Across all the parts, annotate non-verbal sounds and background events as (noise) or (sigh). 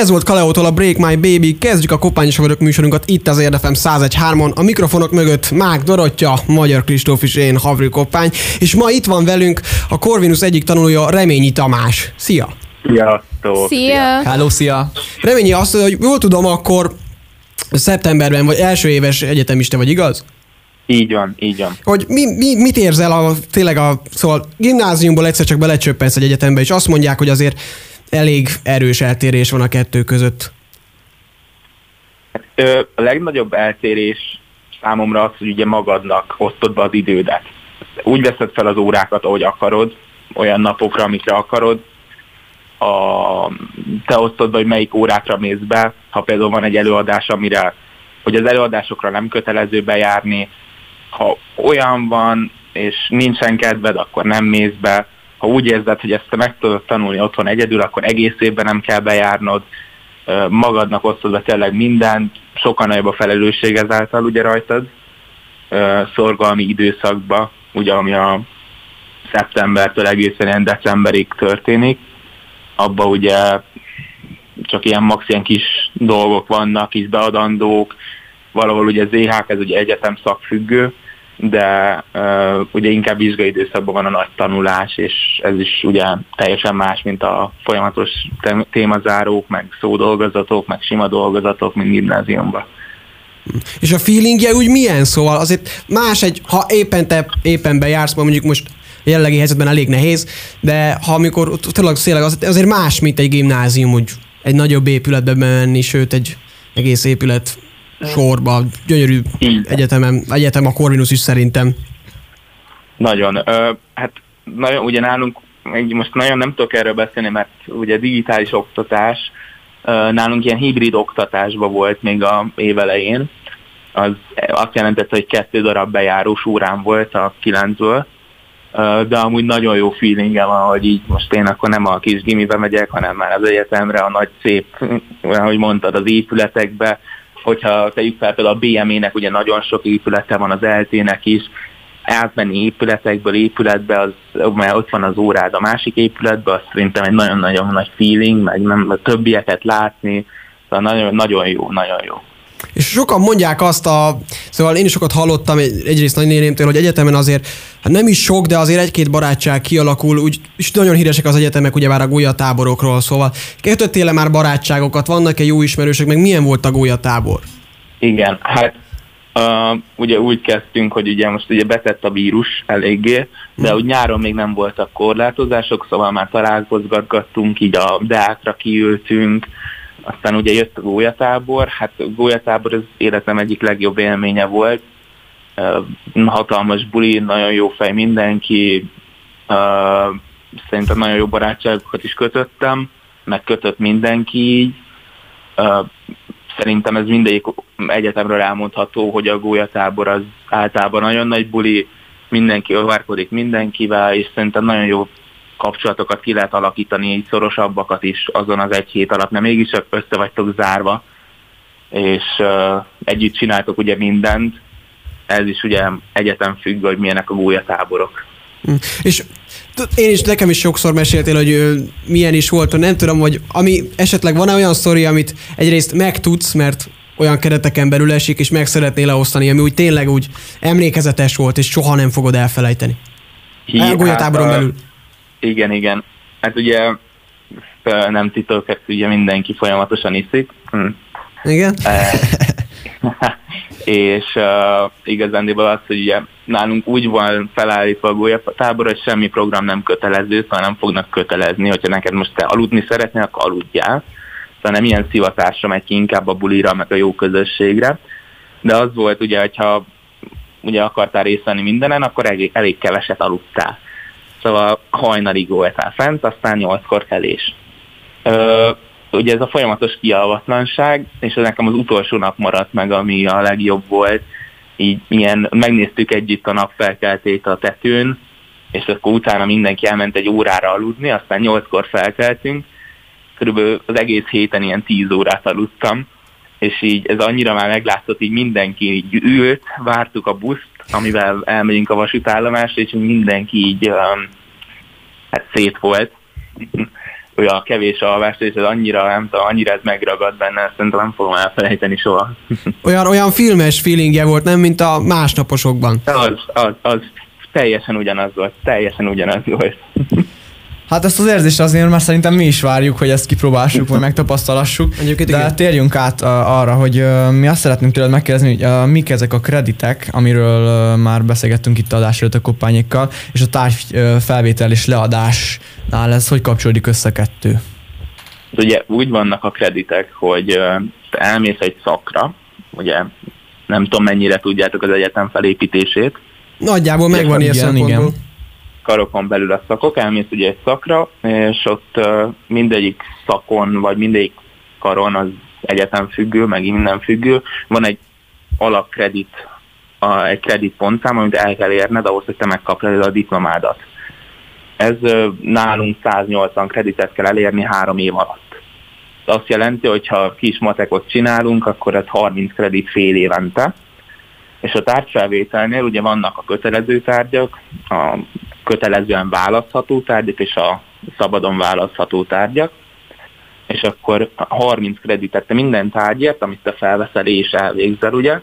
Ez volt Kaleótól a Break My Baby. Kezdjük a Kopányos vagyok műsorunkat itt az Érdefem 101.3-on. A mikrofonok mögött Mák Dorottya, Magyar Kristóf és én, Havri Koppány. És ma itt van velünk a Corvinus egyik tanulója, Reményi Tamás. Szia! Sziasztok! Szia! Hello, szia! Reményi azt, hogy jól tudom, akkor szeptemberben vagy első éves egyetemiste vagy, igaz? Így van, így van. Hogy mi, mi, mit érzel a, tényleg a, szóval gimnáziumból egyszer csak belecsöppensz egy egyetembe, és azt mondják, hogy azért elég erős eltérés van a kettő között. A legnagyobb eltérés számomra az, hogy ugye magadnak osztod be az idődet. Úgy veszed fel az órákat, ahogy akarod, olyan napokra, amikre akarod. A, te osztod be, hogy melyik órákra mész be, ha például van egy előadás, amire, hogy az előadásokra nem kötelező bejárni, ha olyan van, és nincsen kedved, akkor nem mész be. Ha úgy érzed, hogy ezt meg tudod tanulni otthon egyedül, akkor egész évben nem kell bejárnod. Magadnak osztod be tényleg mindent, sokkal nagyobb a felelősség ezáltal ugye rajtad szorgalmi időszakba, ugye ami a szeptembertől egészen ilyen decemberig történik. Abba ugye csak ilyen max ilyen kis dolgok vannak, kis beadandók, valahol ugye ZH, ez ugye egyetem szakfüggő, de uh, ugye inkább vizsgai időszakban van a nagy tanulás, és ez is ugye teljesen más, mint a folyamatos témazárók, meg szódolgozatok, meg sima dolgozatok, mint gimnáziumban. És a feelingje úgy milyen? Szóval azért más egy, ha éppen te éppen bejársz, mondjuk most jellegi helyzetben elég nehéz, de ha amikor tényleg széleg, az, azért más, mint egy gimnázium, úgy egy nagyobb épületbe menni, sőt egy egész épület sorba, gyönyörű egyetemem, egyetem a Corvinus is szerintem. Nagyon. Ö, hát nagyon, ugye nálunk, most nagyon nem tudok erről beszélni, mert ugye digitális oktatás, nálunk ilyen hibrid oktatásban volt még a évelején, az azt jelentette, hogy kettő darab bejárós órán volt a kilencből, de amúgy nagyon jó feelingem van, hogy így most én akkor nem a kis gimibe megyek, hanem már az egyetemre, a nagy szép, ahogy mondtad, az épületekbe, hogyha tegyük fel például a BME-nek ugye nagyon sok épülete van, az LT-nek is, átmenni épületekből épületbe, az, mert ott van az órád a másik épületbe, az szerintem egy nagyon-nagyon nagy feeling, meg nem, a többieket látni, szóval nagyon, nagyon jó, nagyon jó. És sokan mondják azt a, szóval én is sokat hallottam egy, egyrészt nagynénémtől, hogy egyetemen azért, hát nem is sok, de azért egy-két barátság kialakul, úgy, és nagyon híresek az egyetemek, ugye már a gólyatáborokról, szóval kötöttél már barátságokat, vannak-e jó ismerősök, meg milyen volt a gólyatábor? Igen, hát Uh, ugye úgy kezdtünk, hogy ugye most ugye betett a vírus eléggé, de hmm. úgy nyáron még nem voltak korlátozások, szóval már találkozgatgattunk, így a deákra kiültünk, aztán ugye jött a gólyatábor, hát a gólyatábor az életem egyik legjobb élménye volt. Hatalmas buli, nagyon jó fej mindenki, szerintem nagyon jó barátságokat is kötöttem, meg kötött mindenki így. Szerintem ez mindegyik egyetemről elmondható, hogy a gólyatábor az általában nagyon nagy buli, mindenki várkodik mindenkivel, és szerintem nagyon jó kapcsolatokat ki lehet alakítani, így szorosabbakat is azon az egy hét alatt, mert mégiscsak össze vagytok zárva, és uh, együtt csináltok ugye mindent, ez is ugye egyetem függ, hogy milyenek a gólyatáborok. Hm. És én is, nekem is sokszor meséltél, hogy milyen is volt, nem tudom, hogy ami esetleg van-e olyan sztori, amit egyrészt megtudsz, mert olyan kereteken belül esik, és meg szeretnél leosztani, ami úgy tényleg úgy emlékezetes volt, és soha nem fogod elfelejteni. a gólyatáboron hát, belül. Igen, igen. Hát ugye nem titok, ezt ugye mindenki folyamatosan iszik. Hm. Igen? E, és uh, igazándiból az, hogy ugye nálunk úgy van felállítva a gólyatábor, hogy semmi program nem kötelező, szóval nem fognak kötelezni, hogyha neked most te aludni szeretnél, akkor aludjál. Szóval nem ilyen szivatásra megy ki, inkább a bulira, meg a jó közösségre. De az volt ugye, hogyha ugye akartál részt venni mindenen, akkor elég, elég keveset aludtál. Szóval hajnalig voltál fent, aztán nyolckor kelés. Ö, ugye ez a folyamatos kialvatlanság, és ez nekem az utolsó nap maradt meg, ami a legjobb volt. Így milyen, megnéztük együtt a napfelkeltét a tetőn, és akkor utána mindenki elment egy órára aludni, aztán nyolckor felkeltünk, körülbelül az egész héten ilyen tíz órát aludtam, és így ez annyira már meglátszott, így mindenki így ült, vártuk a buszt, amivel elmegyünk a vasútállomásra, és mindenki így um, hát szét volt. olyan kevés alvás, és ez annyira, nem tudom, annyira ez megragad benne, szerintem nem fogom elfelejteni soha. (laughs) Olyan, olyan filmes feelingje volt, nem, mint a másnaposokban. Az, az, az teljesen ugyanaz volt, teljesen ugyanaz volt. (laughs) Hát ezt az érzést azért már szerintem mi is várjuk, hogy ezt kipróbáljuk, vagy megtapasztalassuk. Egyébként De igen. térjünk át uh, arra, hogy uh, mi azt szeretnénk tőled megkérdezni, hogy uh, mik ezek a kreditek, amiről uh, már beszélgettünk itt adás előtt a koppányékkal, és a társ uh, felvétel és leadásnál ez hogy kapcsolódik össze kettő? Hát ugye úgy vannak a kreditek, hogy te elmész egy szakra, ugye nem tudom mennyire tudjátok az egyetem felépítését, Nagyjából megvan ilyen szempontból. igen. Karokon belül a szakok, elmész ugye egy szakra, és ott mindegyik szakon, vagy mindegyik karon az egyetem függő, meg minden függő, van egy alapkredit, a, egy kredit pontszám, amit el kell érned ahhoz, hogy te megkapd a diplomádat. Ez nálunk 180 kreditet kell elérni három év alatt. Azt jelenti, hogy ha kis matekot csinálunk, akkor ez 30 kredit fél évente, és a tárgyfelvételnél ugye vannak a kötelező tárgyak, a kötelezően választható tárgyak és a szabadon választható tárgyak, és akkor 30 kreditet, te minden tárgyért, amit te felveszel és elvégzel, ugye,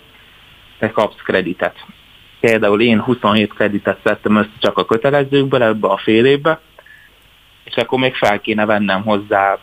te kapsz kreditet. Például én 27 kreditet szedtem össze csak a kötelezőkből ebbe a fél évbe, és akkor még fel kéne vennem hozzá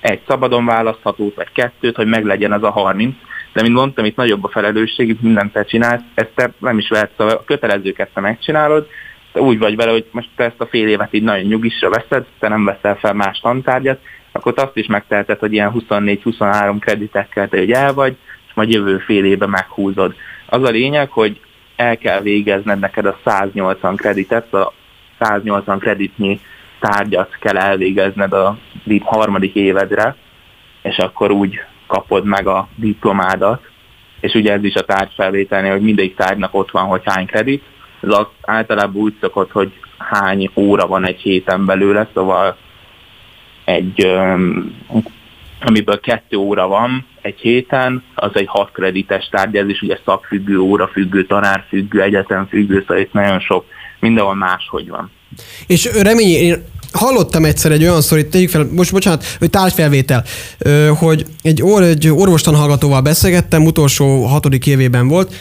egy szabadon választhatót, vagy kettőt, hogy meglegyen az a 30, de mint mondtam, itt nagyobb a felelősség, itt mindent te csinálsz, ezt te nem is vehetsz, a kötelezőket te megcsinálod, te úgy vagy vele, hogy most te ezt a fél évet így nagyon nyugisra veszed, te nem veszel fel más tantárgyat, akkor te azt is megteheted, hogy ilyen 24-23 kreditekkel te hogy el vagy, és majd jövő fél évben meghúzod. Az a lényeg, hogy el kell végezned neked a 180 kreditet, a 180 kreditnyi tárgyat kell elvégezned a harmadik évedre, és akkor úgy kapod meg a diplomádat, és ugye ez is a tárgyfelvételnél, hogy mindegyik tárgynak ott van, hogy hány kredit, ez az általában úgy szokott, hogy hány óra van egy héten belőle, szóval egy, amiből kettő óra van egy héten, az egy hat kredites tárgy, ez is ugye szakfüggő, órafüggő, tanárfüggő, egyetemfüggő, szóval itt nagyon sok, mindenhol máshogy van. És én hallottam egyszer egy olyan szorít, tegyük fel, most bocsánat, hogy tárgyfelvétel, hogy egy, or, egy orvostanhallgatóval beszélgettem, utolsó hatodik évében volt,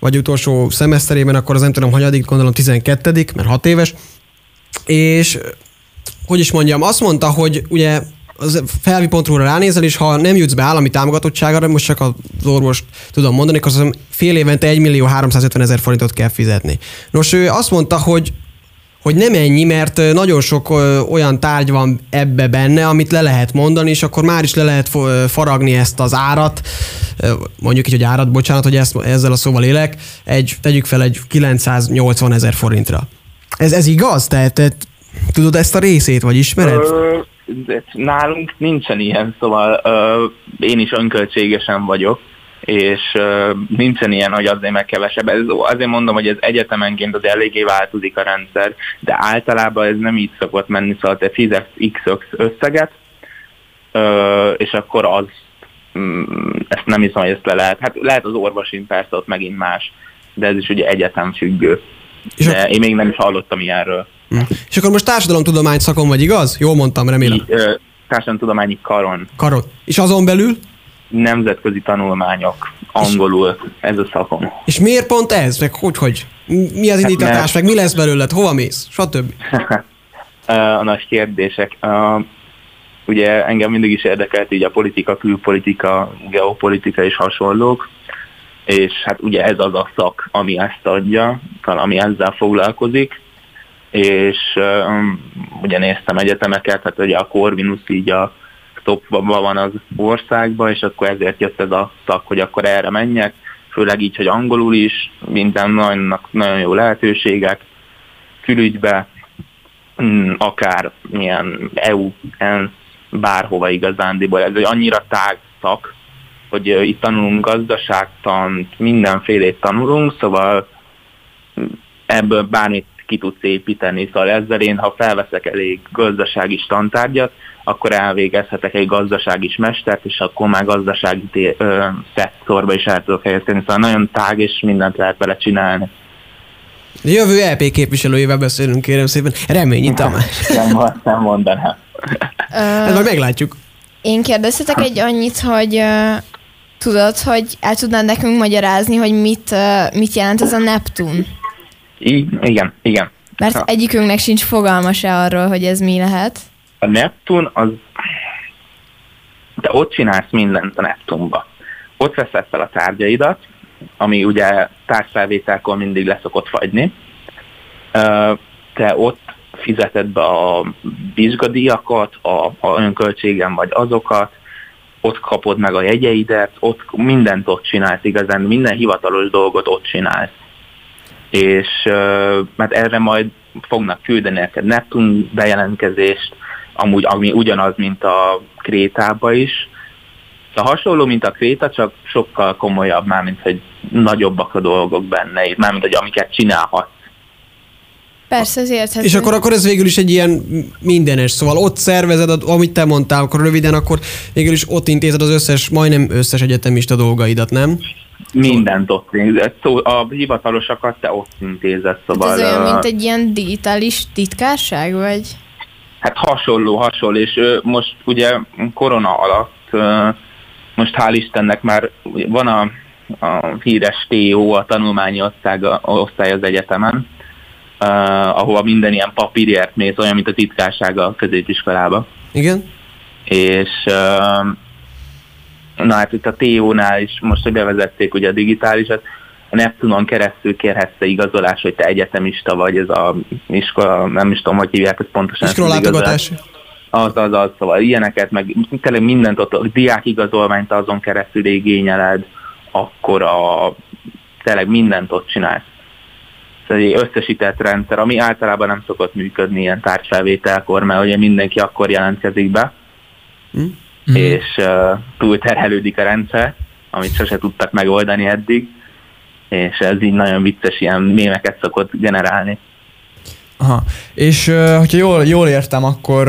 vagy utolsó szemeszterében, akkor az nem tudom, hanyadik, gondolom 12 mert 6 éves, és hogy is mondjam, azt mondta, hogy ugye az felvi pontról ránézel, és ha nem jutsz be állami támogatottságra, most csak az orvost tudom mondani, akkor hiszem fél évente 1 millió 350 ezer forintot kell fizetni. Nos, ő azt mondta, hogy hogy nem ennyi, mert nagyon sok olyan tárgy van ebbe benne, amit le lehet mondani, és akkor már is le lehet faragni ezt az árat, mondjuk így, hogy árat, bocsánat, hogy ezt, ezzel a szóval élek, egy, tegyük fel egy 980 ezer forintra. Ez, ez igaz? Te, te tudod ezt a részét, vagy ismered? Nálunk nincsen ilyen, szóval ö, én is önköltségesen vagyok, és ö, nincsen ilyen, hogy azért meg kevesebb. Ez, azért mondom, hogy ez egyetemenként az eléggé változik a rendszer, de általában ez nem így szokott menni, szóval te fizetsz x összeget, ö, és akkor az, mm, ezt nem hiszem, hogy ezt le lehet. Hát lehet az orvosin persze, ott megint más, de ez is ugye egyetem függő. És De én még nem is hallottam ilyenről. Hm. És akkor most társadalomtudomány szakon vagy, igaz? Jól mondtam, remélem. Így, ö, Társadalomtudományi karon Karod. És azon belül? Nemzetközi tanulmányok, angolul, ez a szakom. És miért pont ez? Meg hogy, hogy? Mi az indítatás? mert- Meg mi lesz belőled? Hova mész? Stb. (laughs) a nagy kérdések. Uh, ugye engem mindig is érdekelt így a politika, külpolitika, geopolitika és hasonlók, és hát ugye ez az a szak, ami ezt adja, ami ezzel foglalkozik, és um, ugye néztem egyetemeket, hát ugye a Corvinus így a topban van az országban, és akkor ezért jött ez a szak, hogy akkor erre menjek, főleg így, hogy angolul is, minden nagyon, nagyon jó lehetőségek, külügybe, mm, akár milyen EU, ENSZ, bárhova igazándiból. Ez egy annyira tág szak, hogy itt tanulunk gazdaságtant, mindenfélét tanulunk, szóval mm, ebből bármit ki tudsz építeni. Szóval ezzel én, ha felveszek elég gazdasági tantárgyat, akkor elvégezhetek egy gazdasági mestert, és akkor már gazdasági té- ö, szektorba is el tudok helyezkedni. Szóval nagyon tág, és mindent lehet vele csinálni. Jövő LP képviselőjével beszélünk, kérem szépen. Reményi Tamás. (laughs) Nem, nem mondanám. Hát majd meglátjuk. Én kérdeztetek egy annyit, hogy uh, tudod, hogy el tudnád nekünk magyarázni, hogy mit, uh, mit jelent ez a Neptun? I- igen, igen. Mert Ha. egyikünknek sincs fogalma se arról, hogy ez mi lehet. A Neptun az... Te ott csinálsz mindent a Neptunba. Ott veszed fel a tárgyaidat, ami ugye tárgyfelvételkor mindig leszokott fagyni. Te ott fizeted be a vizsgadíjakat, a, a önköltségen vagy azokat, ott kapod meg a jegyeidet, ott mindent ott csinálsz igazán, minden hivatalos dolgot ott csinálsz. És mert erre majd fognak küldeni neked Neptun bejelentkezést, amúgy, ami ugyanaz, mint a Krétába is. A hasonló, mint a Kréta, csak sokkal komolyabb már, mint hogy nagyobbak a dolgok benne, mármint, hogy amiket csinálhatsz. Persze, az érthető. És akkor, akkor ez végül is egy ilyen mindenes, szóval ott szervezed, amit te mondtál, akkor röviden, akkor végül is ott intézed az összes, majdnem összes egyetemista dolgaidat, nem? Mindent ott intézed. A hivatalosakat te ott intézed, Hát szóval... ez olyan, mint egy ilyen digitális titkárság, vagy? Hát hasonló, hasonló, és ö, most ugye korona alatt, most hál' Istennek már van a, a híres TO, a tanulmányi osztály, osztály az egyetemen, ö, ahova minden ilyen papírért mész, olyan, mint a titkársága a középiskolába. Igen? És ö, na hát itt a TO-nál is most, hogy bevezették ugye a digitálisat, a Neptunon keresztül kérhetsz te igazolás, hogy te egyetemista vagy, ez a iskola, nem is tudom, hogy hívják, ez pontosan. Iskolalátogatás. Az, az, az, szóval ilyeneket, meg tényleg mindent ott, a diákigazolványt azon keresztül igényeled, akkor a, tényleg mindent ott csinálsz. Ez egy összesített rendszer, ami általában nem szokott működni ilyen tárgyfelvételkor, mert ugye mindenki akkor jelentkezik be? Mhm. és uh, túlterhelődik a rendszer, amit sose tudtak megoldani eddig, és ez így nagyon vicces ilyen mémeket szokott generálni. Aha. És hogyha jól, jól értem, akkor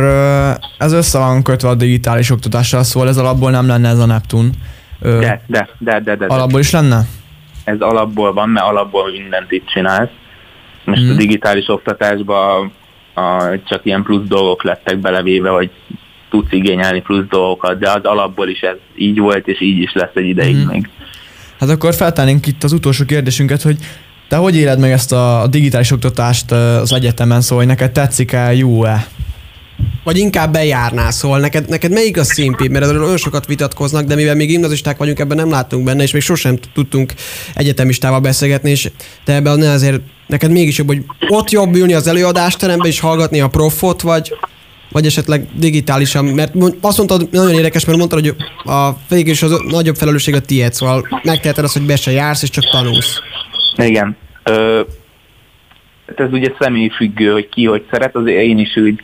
ez össze van kötve a digitális oktatással, szóval ez alapból nem lenne ez a Neptun. De, de, de, de, de, alapból is lenne? ez alapból van, mert alapból mindent itt csinálsz. Most Mhm. a digitális oktatásban a, csak ilyen plusz dolgok lettek belevéve, hogy tudsz igényelni plusz dolgokat, de az alapból is ez így volt, és így is lesz egy ideig Mhm. még. Hát akkor feltennénk itt az utolsó kérdésünket, hogy te hogy éled meg ezt a, digitális oktatást az egyetemen, szóval hogy neked tetszik-e, jó-e? Vagy inkább bejárnál, szóval neked, neked melyik a színpéd, mert erről olyan sokat vitatkoznak, de mivel még gimnazisták vagyunk, ebben nem láttunk benne, és még sosem tudtunk egyetemistával beszélgetni, és te ebben azért, neked mégis jobb, hogy ott jobb ülni az előadásterembe és hallgatni a profot, vagy, vagy esetleg digitálisan, mert azt mondtad, nagyon érdekes, mert mondtad, hogy a végül is az nagyobb felelősség a tiéd, szóval megteheted azt, hogy be se jársz, és csak tanulsz. Igen. Ö, hát ez ugye személyfüggő, hogy ki hogy szeret, azért én is úgy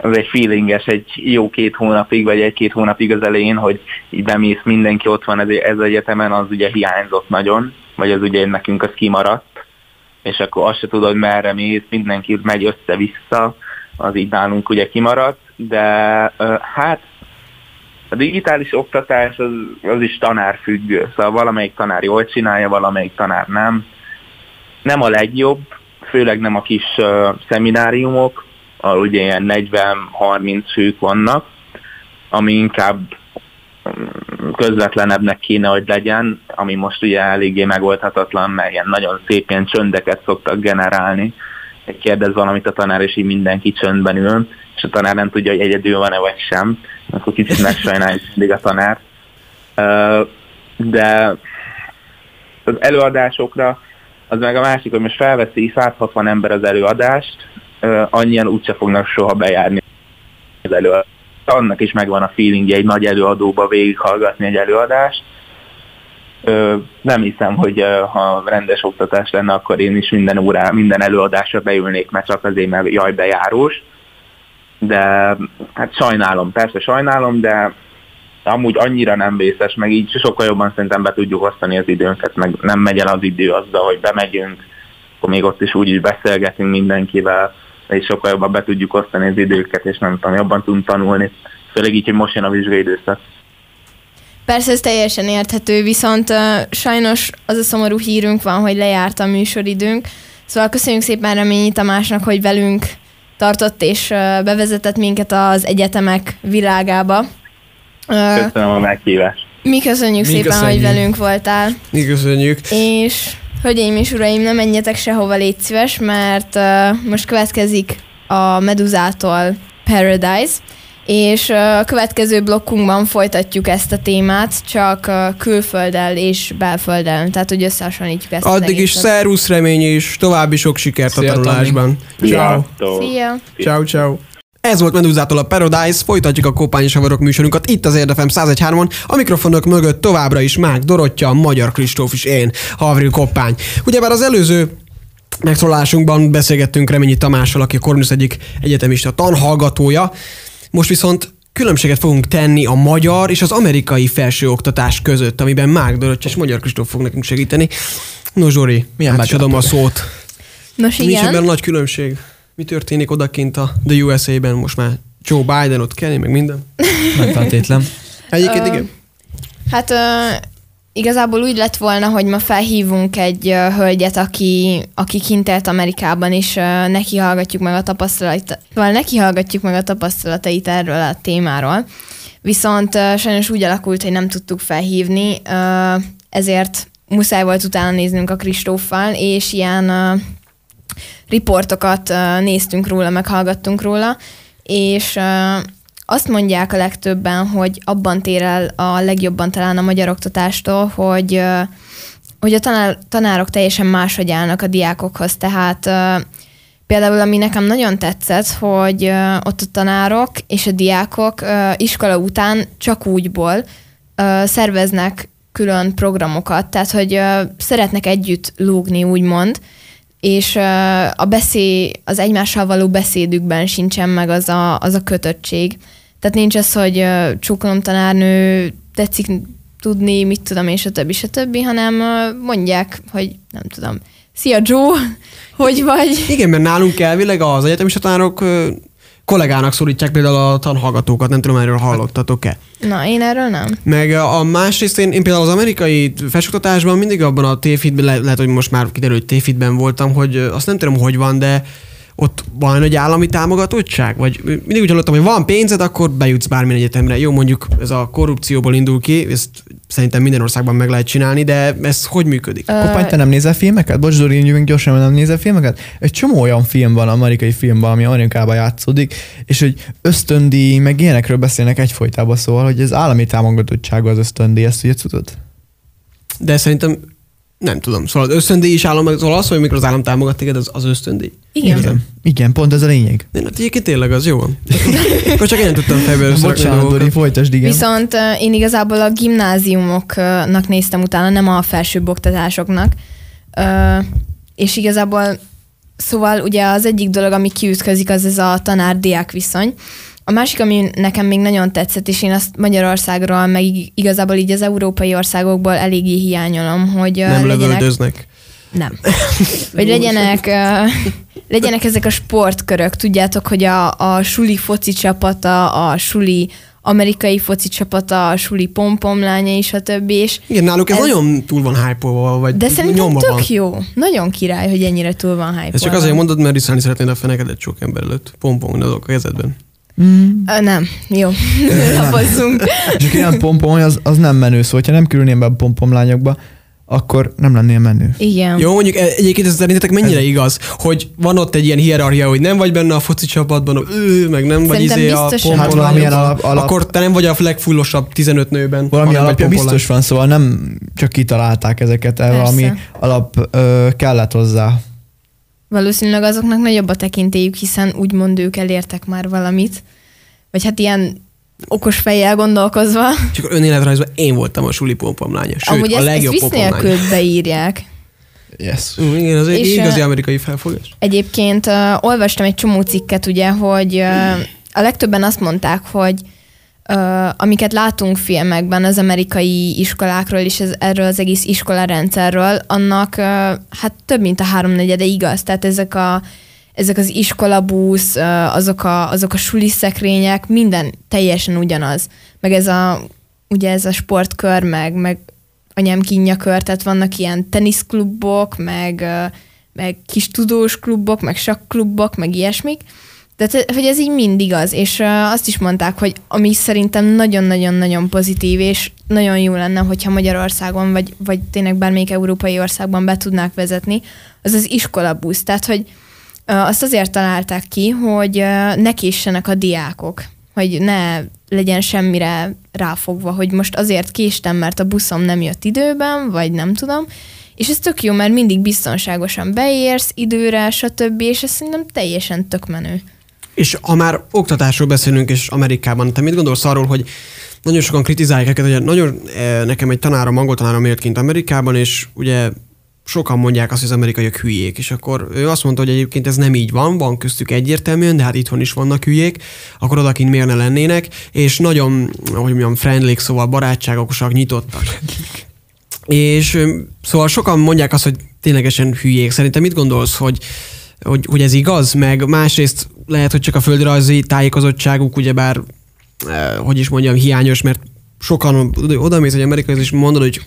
az egy feelinges egy jó két hónapig, vagy egy-két hónapig az elején, hogy így bemész, mindenki ott van ez, ez az egyetemen, az ugye hiányzott nagyon, vagy az ugye nekünk az kimaradt, és akkor azt se tudod, merre mész, mindenki megy össze-vissza, az így nálunk ugye kimaradt, de hát a digitális oktatás az, az is tanárfüggő, szóval valamelyik tanár jól csinálja, valamelyik tanár nem. Nem a legjobb, főleg nem a kis uh, szemináriumok, ahol ugye ilyen 40-30 fők vannak, ami inkább mm, közvetlenebbnek kéne, hogy legyen, ami most ugye eléggé megoldhatatlan, mert ilyen nagyon szép ilyen csöndeket szoktak generálni. Kérdez valamit a tanár, és így mindenki csöndben ül, és a tanár nem tudja, hogy egyedül van-e vagy sem, akkor kicsit megsajnáljuk mindig a tanár. De az előadásokra az meg a másik, hogy most felveszi 160 ember az előadást, annyian úgyse fognak soha bejárni az előadást. Annak is megvan a feelingje egy nagy előadóba végighallgatni egy előadást. Nem hiszem, hogy ha rendes oktatás lenne, akkor én is minden órá, minden előadásra beülnék, mert csak azért, mert jaj, bejárós. De hát sajnálom, persze sajnálom, de amúgy annyira nem vészes, meg így sokkal jobban szerintem be tudjuk osztani az időnket, meg nem megy el az idő azzal, hogy bemegyünk, akkor még ott is úgy is beszélgetünk mindenkivel, és sokkal jobban be tudjuk osztani az időket, és nem tudom, jobban tudunk tanulni. Főleg így, hogy most jön a vizsgai időszak. Persze ez teljesen érthető, viszont uh, sajnos az a szomorú hírünk van, hogy lejárt a műsoridőnk. Szóval köszönjük szépen Reményi Tamásnak, hogy velünk tartott, és ö, bevezetett minket az egyetemek világába. Ö, Köszönöm a meghívást. Mi köszönjük Mi szépen, köszönjük. hogy velünk voltál. Mi köszönjük. És hölgyeim és uraim, nem menjetek sehova, légy szíves, mert uh, most következik a Meduzától Paradise, és a következő blokkunkban folytatjuk ezt a témát, csak külfölddel és belfölddel, tehát hogy összehasonlítjuk ezt az Addig is szervusz remény és további sok sikert a Szia, Tomi. tanulásban. Ciao. Szia! Ciao, ciao. Ez volt Meduzától a Paradise, folytatjuk a Kopány és Havarok műsorunkat itt az Érdefem 101.3-on, a mikrofonok mögött továbbra is Mák Dorottya, a Magyar Kristóf és én, Havril Koppány. Ugyebár az előző megszólalásunkban beszélgettünk Reményi Tamással, aki a Corvinus egyik egyetemista tanhallgatója. Most viszont különbséget fogunk tenni a magyar és az amerikai felsőoktatás között, amiben Dorottya és Magyar Kristóf fog nekünk segíteni. No Zsori, Milyen hát is adom a szót. Nos Nincs ebben igen, nagy különbség. Mi történik odakint a The USA-ben? Most már Joe Biden ott kenni, meg minden. Nem feltétlen. Egyébként igen. hát igazából úgy lett volna, hogy ma felhívunk egy uh, hölgyet, aki, aki kint élt Amerikában, és uh, neki hallgatjuk meg a tapasztalatait, szóval neki hallgatjuk meg a tapasztalatait erről a témáról. Viszont uh, sajnos úgy alakult, hogy nem tudtuk felhívni, uh, ezért muszáj volt utána néznünk a Kristóffal, és ilyen uh, riportokat uh, néztünk róla, meg hallgattunk róla, és uh, azt mondják a legtöbben, hogy abban tér el a legjobban talán a magyar oktatástól, hogy, hogy a tanár, tanárok teljesen máshogy állnak a diákokhoz. Tehát például, ami nekem nagyon tetszett, hogy ott a tanárok és a diákok iskola után csak úgyból szerveznek külön programokat, tehát hogy szeretnek együtt lógni, úgymond, és a beszél, az egymással való beszédükben sincsen meg az a, az a kötöttség. Tehát nincs az, hogy csókolom tanárnő, tetszik tudni, mit tudom én, stb. stb., hanem mondják, hogy nem tudom, szia Joe, (laughs) hogy vagy? Igen, mert nálunk elvileg az egyetemista tanárok kollégának szólítják például a tanhallgatókat, nem tudom, erről hallottatok-e. Na, én erről nem. Meg a másrészt én, én például az amerikai felsőoktatásban mindig abban a tévhitben, le, lehet, hogy most már kiderül, hogy tévhitben voltam, hogy azt nem tudom, hogy van, de ott van egy állami támogatottság? Vagy mindig úgy hallottam, hogy van pénzed, akkor bejutsz bármilyen egyetemre. Jó, mondjuk ez a korrupcióból indul ki, ezt szerintem minden országban meg lehet csinálni, de ez hogy működik? Ö, Kopány, te nem nézel filmeket? Bocs, Zoli, így gyorsan, nem nézel filmeket? Egy csomó olyan film van, amerikai film van, ami Amerikában játszódik, és hogy ösztöndi, meg ilyenekről beszélnek egyfolytában, szóval, hogy az állami támogatottsága az ösztöndi, ezt ugye tudod? De szerintem nem tudom. Szóval az ösztöndíj is állom, szóval az, hogy mikor az állam támogat téged, az, az ösztöndíj. Igen. Igen. Igen, pont ez a lényeg. De hát egyébként tényleg az jó van. Akkor csak én nem tudtam fejbe összerakni Bocsánat, Dori, folytasd, igen. Viszont ö, én igazából a gimnáziumoknak néztem utána, nem a felsőbb oktatásoknak. Ö, És igazából, szóval ugye az egyik dolog, ami kiütközik, az ez a tanár-diák viszony. A másik, ami nekem még nagyon tetszett, és én azt Magyarországról, meg ig- igazából így az európai országokból eléggé hiányolom, hogy Nem legyenek... lövöldöznek. Nem. Vagy legyenek, legyenek ezek a sportkörök, tudjátok, hogy a, a suli foci csapata, a suli amerikai foci csapata, a suli pompomlányai, stb. És Igen, náluk ez, Ez- nagyon túl van hype vagy de szerintem tök van. jó. Nagyon király, hogy ennyire túl van hype Ez csak azért mondod, mert riszálni szeretnéd a fenekedet sok ember előtt. Pompon azok a kezedben. Mm. Ö, Nem, jó. (laughs) Lapozzunk. És aki nem pompom, az, az nem menő, szóval ha nem kerülnél be a pompomlányokba, akkor nem lennél menő. Igen. Jó, mondjuk e- egyébként ez szerintetek mennyire igaz, hogy van ott egy ilyen hierarchia, hogy nem vagy benne a foci csapatban, ő, meg nem vagy Szerintem izé a biztosan Hát alap, alap, akkor te nem vagy a legfullosabb 15 nőben. valami alapja biztos van, szóval nem csak kitalálták ezeket, Persze. valami alap ö, kellett hozzá. Valószínűleg azoknak nagyobb a tekintélyük, hiszen úgymond ők elértek már valamit. Vagy hát ilyen okos fejjel gondolkozva. Csak önéletrajzban én voltam a suli pompom lánya. Sőt, Amúgy a ezt, ezt legjobb lánya. nélkül beírják. Yes. Igen, az egy igazi ö, amerikai felfogás. Egyébként uh, olvastam egy csomó cikket, ugye, hogy uh, a legtöbben azt mondták, hogy uh, amiket látunk filmekben az amerikai iskolákról és ez, erről az egész iskolarendszerről, annak uh, hát több mint a háromnegyede igaz. Tehát ezek a ezek az iskolabusz, uh, azok a, azok a suliszekrények, minden teljesen ugyanaz. Meg ez a, ugye ez a sportkör, meg, meg anyám kínja kör, tehát vannak ilyen teniszklubok, meg, meg kis tudós klubok, meg sakklubok, meg ilyesmik. Tehát, hogy ez így mindig az, és azt is mondták, hogy ami szerintem nagyon-nagyon-nagyon pozitív, és nagyon jó lenne, hogyha Magyarországon, vagy, vagy tényleg bármelyik európai országban be tudnák vezetni, az az iskolabusz. Tehát, hogy azt azért találták ki, hogy ne késsenek a diákok, hogy ne legyen semmire ráfogva, hogy most azért késtem, mert a buszom nem jött időben, vagy nem tudom, és ez tök jó, mert mindig biztonságosan beérsz időre, stb., és ez szerintem teljesen tök menő. És ha már oktatásról beszélünk, és Amerikában, te mit gondolsz arról, hogy nagyon sokan kritizálják őket, hogy nagyon eh, nekem egy tanárom, angol tanárom élt kint Amerikában, és ugye sokan mondják azt, hogy az amerikaiak hülyék, és akkor ő azt mondta, hogy egyébként ez nem így van, van köztük egyértelműen, de hát itthon is vannak hülyék, akkor odakint miért ne lennének, és nagyon, hogy mondjam, friendly, szóval barátságosak, nyitottak. És szóval sokan mondják azt, hogy ténylegesen hülyék. Szerintem mit gondolsz, hogy, hogy, hogy ez igaz? Meg másrészt lehet, hogy csak a földrajzi tájékozottságuk, ugyebár, eh, hogy is mondjam, hiányos, mert sokan oda mész egy amerikai, és mondod, hogy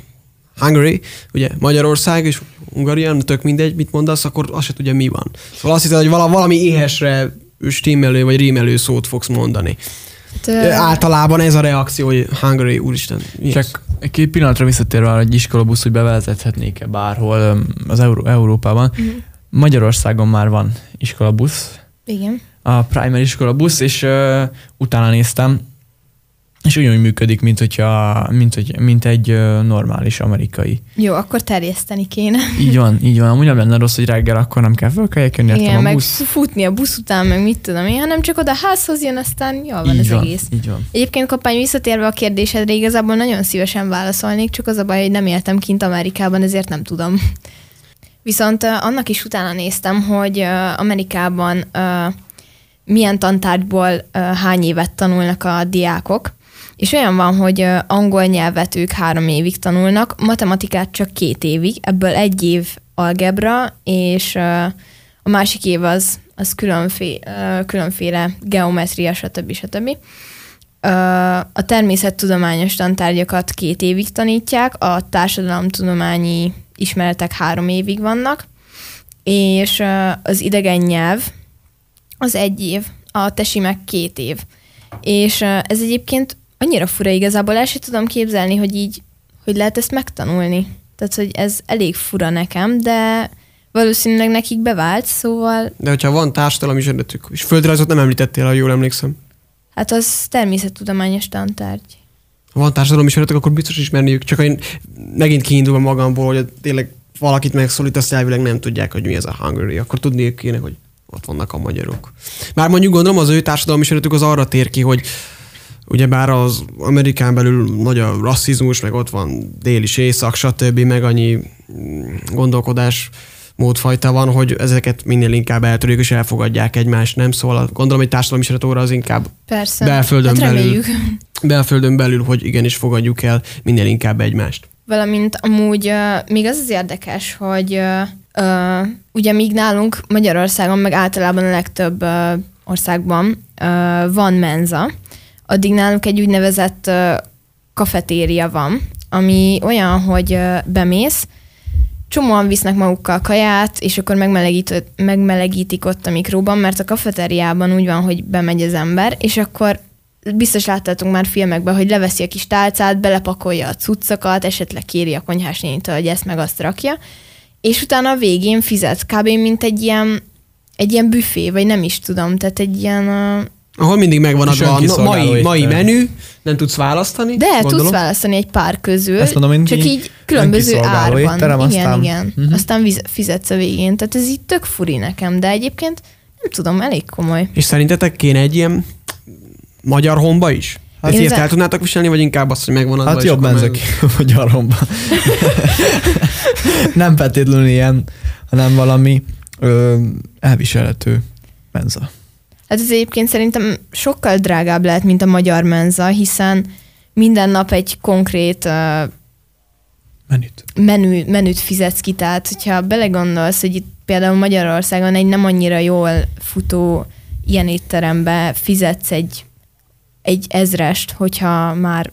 Hungary, ugye Magyarország és Hungaria, tök mindegy, mit mondasz, akkor azt se tudja, mi van. Szóval azt hiszed, hogy vala- valami éhesre stimmelő vagy rímelő szót fogsz mondani. Hát, Ö, Általában ez a reakció, hogy Hungary, úristen. mi ez? Csak egy két pillanatra visszatérve arra, hogy iskolabusz, hogy bevezethetnék-e bárhol az Euró- Európában. Mhm. Magyarországon már van iskolabusz, Igen. a primary iskolabusz, és uh, utána néztem, és ugyanúgy működik, mint, hogyha, mint, hogy, mint egy uh, normális amerikai. Jó, akkor terjeszteni kéne. Így van, így van. Amúgy nem lenne rossz, hogy reggel akkor nem kell fölkeljek jönni, Igen, a meg busz. futni a busz után, meg mit tudom én, hanem csak oda a házhoz jön, aztán jól van így az van, egész. Így van. Egyébként kapány visszatérve a kérdésedre, igazából nagyon szívesen válaszolnék, csak az a baj, hogy nem éltem kint Amerikában, ezért nem tudom. Viszont annak is utána néztem, hogy Amerikában milyen tantárgyból hány évet tanulnak a diákok, és olyan van, hogy angol nyelvet ők három évig tanulnak, matematikát csak két évig, ebből egy év algebra, és a másik év az, az különfé, különféle geometria, stb. stb. A természettudományos tantárgyakat két évig tanítják, a társadalomtudományi ismeretek három évig vannak, és az idegen nyelv az egy év, a tesi meg két év. És ez egyébként annyira fura igazából, el sem tudom képzelni, hogy így, hogy lehet ezt megtanulni. Tehát, hogy ez elég fura nekem, de valószínűleg nekik bevált, szóval De hogyha van társadalmi ismeretük, és földrajzot nem említettél, ha jól emlékszem. hát az természettudományos tantárgy. Van társadalmi ismeretük, akkor biztos ismerniük. Csak én megint kiindulva magamból, hogy tényleg valakit megszólít, azt elvileg nem tudják, hogy mi ez a Hungary. Akkor tudniuk kéne, hogy ott vannak a magyarok. Már mondjuk gondolom az ő társadalmi ismeretük az arra tér ki, hogy ugyebár az Amerikán belül nagy a rasszizmus, meg ott van dél és észak, stb., meg annyi mm, gondolkodás módfajta van, hogy ezeket minél inkább eltörjük és elfogadják egymást, nem? Szóval gondolom, hogy társadalmi óra az inkább Persze. Belföldön hát belül. (laughs) belföldön belül, hogy igenis fogadjuk el minél inkább egymást. Valamint amúgy uh, még az az érdekes, hogy uh, uh, ugye míg nálunk Magyarországon, meg általában a legtöbb uh, országban uh, van menza, addig nálunk egy úgynevezett uh, kafetéria van, ami olyan, hogy uh, bemész, csomóan visznek magukkal kaját, és akkor megmelegít, megmelegítik ott a mikróban, mert a kafeteriában úgy van, hogy bemegy az ember, és akkor biztos láttátok már filmekben, hogy leveszi a kis tálcát, belepakolja a cuccokat, esetleg kéri a konyhás nénitől, hogy ezt meg azt rakja, és utána a végén fizet, kb. mint egy ilyen, egy ilyen büfé, vagy nem is tudom, tehát egy ilyen... Ahol mindig megvan adva a mai, mai menü, nem tudsz választani. de gondolom. tudsz választani egy pár közül, Ezt mondom, csak így így különböző árban. étterem, igen, aztán- igen. Mhm. Aztán fizetsz a végén. Tehát ez így tök furi nekem, de egyébként nem tudom, elég komoly. És szerintetek kéne egy ilyen magyar homba is? Hát ezt ezen- el tudnátok viselni, vagy inkább azt, hogy megvan adva? Hát jobb menzek hogy aromba. nem feltétlenül ilyen, hanem valami ö, elviselhető menza. Hát ez egyébként szerintem sokkal drágább lehet, mint a magyar menza, hiszen minden nap egy konkrét uh, Menüt. menü, menüt fizetsz ki, tehát hogyha belegondolsz, hogy itt például Magyarországon egy nem annyira jól futó ilyen étterembe fizetsz egy, egy ezrest, hogyha már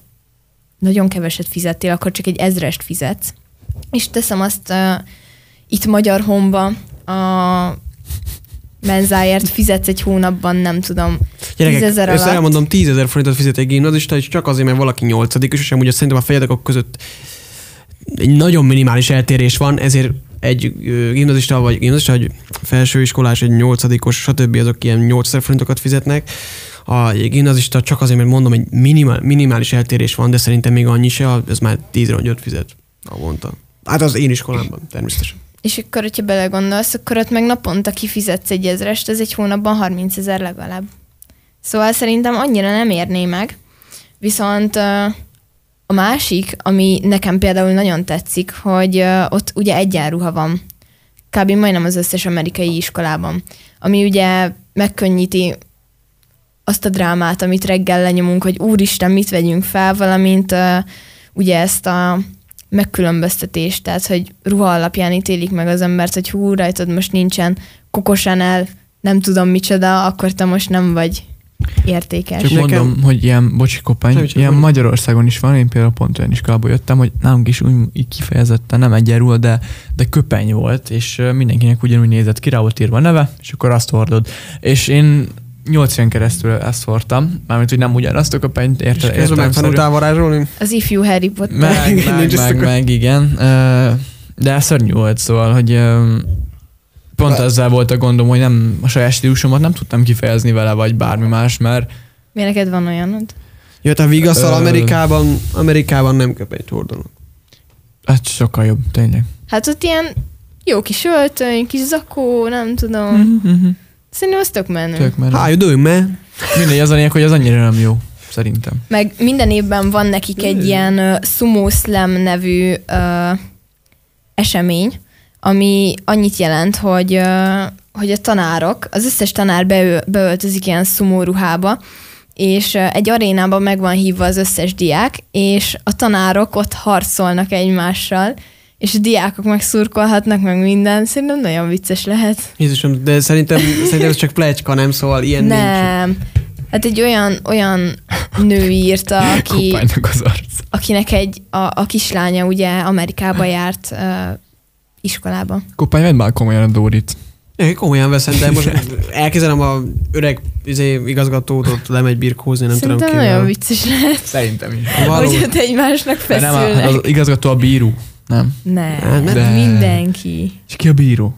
nagyon keveset fizettél, akkor csak egy ezrest fizetsz. És teszem azt uh, itt Magyar Homba a menzáért fizetsz egy hónapban, nem tudom, Gyerekek, 10 ezer ezt alatt. elmondom, 10 ezer forintot fizet egy gimnazista, és csak azért, mert valaki nyolcadik, és amúgy szerintem a fejedekok között egy nagyon minimális eltérés van, ezért egy gimnazista, vagy gimnazista, vagy felsőiskolás, egy nyolcadikos, stb. azok ilyen 8000 forintokat fizetnek. A gimnazista csak azért, mert mondom, egy minimál, minimális eltérés van, de szerintem még annyi se, ez már 10 vagy 5 fizet havonta. Hát az én iskolámban, természetesen. És akkor, hogyha belegondolsz, akkor ott meg naponta kifizetsz egy ezrest, ez egy hónapban 30 ezer legalább. Szóval szerintem annyira nem érné meg. Viszont a másik, ami nekem például nagyon tetszik, hogy ott ugye egyenruha van. Kb. majdnem az összes amerikai iskolában. Ami ugye megkönnyíti azt a drámát, amit reggel lenyomunk, hogy úristen, mit vegyünk fel, valamint ugye ezt a megkülönböztetést, tehát hogy ruha alapján ítélik meg az embert, hogy hú, rajtad most nincsen kokosanel, nem tudom micsoda, akkor te most nem vagy értékes. Csak Nekem- mondom, hogy ilyen, bocsi kopány, csak ilyen mondom. Magyarországon is van, én például pont olyan iskolából jöttem, hogy nálunk is úgy így kifejezetten nem egyenruha, de, de köpeny volt, és mindenkinek ugyanúgy nézett ki, rá volt írva a neve, és akkor azt hordod. És én 8 éven keresztül ezt hordtam, mármint, hogy nem ugyanazt a köpenyt És érte, közben értelemszerűen. megtanultál varázsolni? Az ifjú Harry Potter. Meg, meg, meg, a- meg, igen. De szörnyű volt, szóval, hogy pont Be- ezzel volt a gondom, hogy nem a saját stílusomat nem tudtam kifejezni vele, vagy bármi más, mert Miért neked van olyanod? Jött a vigaszal Amerikában, Amerikában nem köpenyt hordanak. hát sokkal jobb, tényleg. Hát ott ilyen jó kis öltöny, kis zakó, nem tudom. Mhm. Szerintem az tök menő. Tök menő. How you doing, man? Mindegy, az a lényeg, hogy az annyira nem jó, szerintem. Meg minden évben van nekik egy ilyen uh, Sumo Slam nevű uh, esemény, ami annyit jelent, hogy, uh, hogy a tanárok, az összes tanár beö, beöltözik ilyen sumo ruhába, és uh, egy arénában meg van hívva az összes diák, és a tanárok ott harcolnak egymással, és a diákok meg szurkolhatnak, meg minden. Szerintem nagyon vicces lehet. Jézusom, de szerintem, szerintem ez csak plecska, nem? Szóval ilyen nincs. Nem. Hát egy olyan, olyan nő írta, aki, az arc. akinek egy, a, a kislánya ugye Amerikába járt uh, iskolába. Kopány, vedd már komolyan a Dórit. Én komolyan veszem, de most (laughs) elkezdem a öreg izé, igazgatót, ott lemegy birkózni, nem Szerintem tudom nagyon kivel. vicces lehet, Szerintem is. Való. hogy ott egymásnak De nem, feszülnek. az igazgató a bíró. Nem. Nem, De- de... mindenki. És ki a bíró?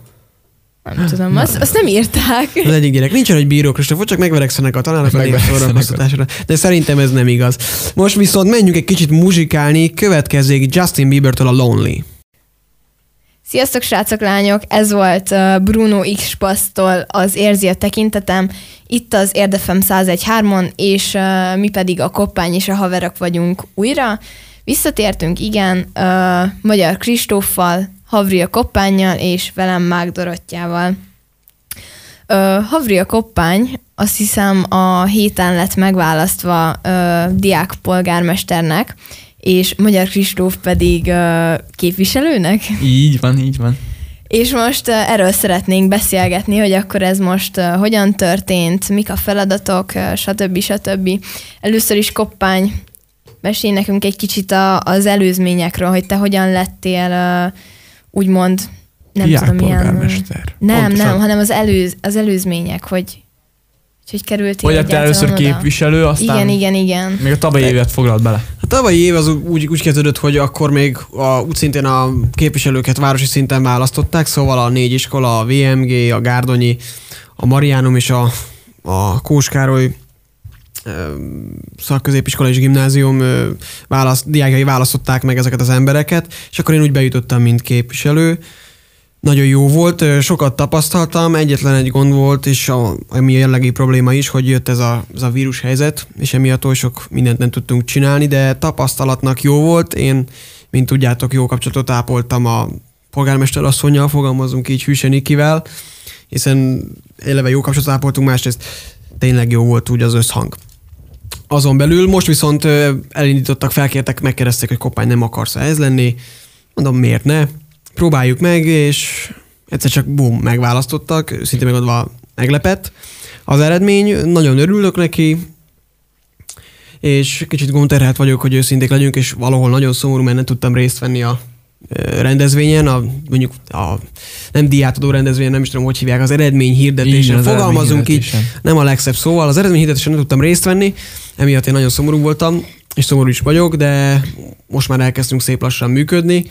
Nem tudom, azt, azt nem írták. Az egyik gyerek. Nincsen egy bíró, Kristóf, csak megverekszenek a tanárok a szórakoztatásra. De szerintem ez nem igaz. Most viszont menjünk egy kicsit muzsikálni, következzék Justin Biebertől a Lonely. Sziasztok, srácok, lányok! Ez volt Bruno X Pasztól az Érzi a tekintetem. Itt az Érdefem 101.3-on, és mi pedig a Koppány és a haverok vagyunk újra. Visszatértünk, igen, uh, Magyar Kristóffal, Havria Koppányjal és velem Mák Dorottyával. Uh, Havria Koppány azt hiszem a héten lett megválasztva uh, diák polgármesternek, és Magyar Kristóf pedig uh, képviselőnek. Így van, így van. És most uh, erről szeretnénk beszélgetni, hogy akkor ez most uh, hogyan történt, mik a feladatok, uh, stb. stb. Először is Koppány, mesélj nekünk egy kicsit a, az előzményekről, hogy te hogyan lettél uh, úgymond, nem tudom, ilyen... Diákpolgármester. Nem, Pontosan. nem, hanem az, előz, az előzmények, hogy hogy kerültél Hogy lettél először oda. képviselő, aztán Igen, igen, igen. még a tavalyi évet foglalt bele. A tavalyi év az úgy, úgy kezdődött, hogy akkor még a, úgy szintén a képviselőket városi szinten választották, szóval a négy iskola, a VMG, a Gárdonyi, a Mariánum és a, a Kóskároly szakközépiskola és gimnázium választ, diákjai választották meg ezeket az embereket, és akkor én úgy bejutottam, mint képviselő. Nagyon jó volt, sokat tapasztaltam, egyetlen egy gond volt, és a, ami a jellegi probléma is, hogy jött ez a, ez a vírus helyzet, és emiatt oly sok mindent nem tudtunk csinálni, de tapasztalatnak jó volt. Én, mint tudjátok, jó kapcsolatot ápoltam a polgármester asszonynal, fogalmazunk így Hűse Nikivel, hiszen eleve jó kapcsolatot ápoltunk, másrészt tényleg jó volt úgy az összhang. Azon belül most viszont elindítottak, felkértek, megkérdezték, hogy Koppány nem akarsz ez lenni. Mondom, miért ne? Próbáljuk meg, és egyszer csak bum, megválasztottak, szinte megadva meglepett. Az eredmény, nagyon örülök neki, és kicsit gondterhelt vagyok, hogy őszinték legyünk, és valahol nagyon szomorú, mert nem tudtam részt venni a rendezvényen, a, mondjuk a nem diátadó rendezvényen, nem is tudom, hogy hívják, az eredmény hirdetésen. az Fogalmazunk így, nem a legszebb szóval. Az eredmény hirdetésen nem tudtam részt venni, emiatt én nagyon szomorú voltam, és szomorú is vagyok, de most már elkezdtünk szép lassan működni.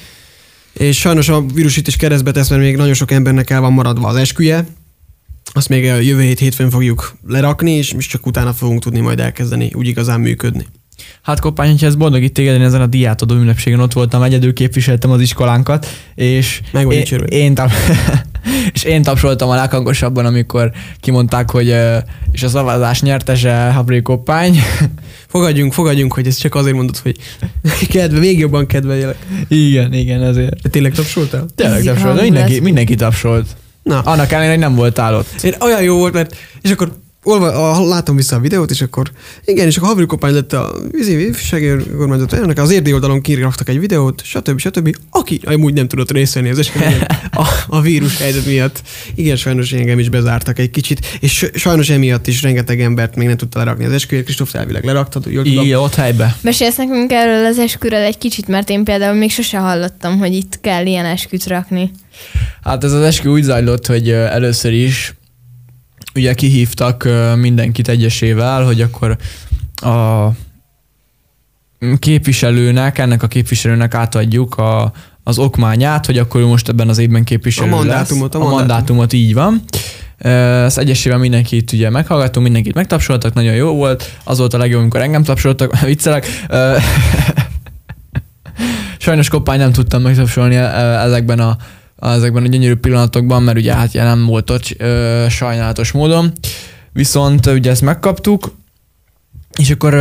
És sajnos a vírus itt is keresztbe tesz, mert még nagyon sok embernek el van maradva az esküje. Azt még a jövő hét hétfőn fogjuk lerakni, és és csak utána fogunk tudni majd elkezdeni úgy igazán működni. Hát Koppány, hogyha ez boldogít téged, én ezen a diátadó ünnepségen ott voltam, egyedül képviseltem az iskolánkat, és Meg vagy én, dicsérve. én, tap, (laughs) és én tapsoltam a leghangosabban, amikor kimondták, hogy és a szavazás nyertese Habri Koppány. (laughs) Fogadjunk, fogadjunk, hogy ez csak azért mondod, hogy (laughs) kedve, még jobban kedveljelek. igen, igen, ezért. De tényleg tapsoltál? Tényleg Ízik tapsolt, hangulat. mindenki, mindenki tapsolt. Na, Annak ellenére, hogy nem voltál ott. Én olyan jó volt, mert és akkor olva, a, látom vissza a videót, és akkor igen, és akkor Kopány lett a vízi ifjúsági önkormányzat elnök, az érdi oldalon kiraktak egy videót, stb. stb. Aki amúgy nem tudott részt venni az esküvőn (laughs) a, a vírus helyzet miatt. Igen, sajnos engem is bezártak egy kicsit, és sajnos emiatt is rengeteg embert még nem tudta lerakni az esküvőt. Kristóf elvileg leraktad, jól tudom. Igen, ott helybe. Mesélsz nekünk erről az esküről egy kicsit, mert én például még sose hallottam, hogy itt kell ilyen esküt rakni. Hát ez az eskü úgy zajlott, hogy először is ugye kihívtak mindenkit egyesével, hogy akkor a képviselőnek, ennek a képviselőnek átadjuk a, az okmányát, hogy akkor ő most ebben az évben képviselő A mandátumot, a lesz. A mandátumot, így van. Ezt egyesével mindenkit ugye meghallgattunk, mindenkit megtapsoltak, nagyon jó volt. Az volt a legjobb, amikor engem tapsoltak, (laughs) viccelek. (laughs) Sajnos Koppány nem tudtam megtapsolni ezekben a, ezekben a gyönyörű pillanatokban, mert ugye hát nem volt ott ö, sajnálatos módon. Viszont ugye ezt megkaptuk, és akkor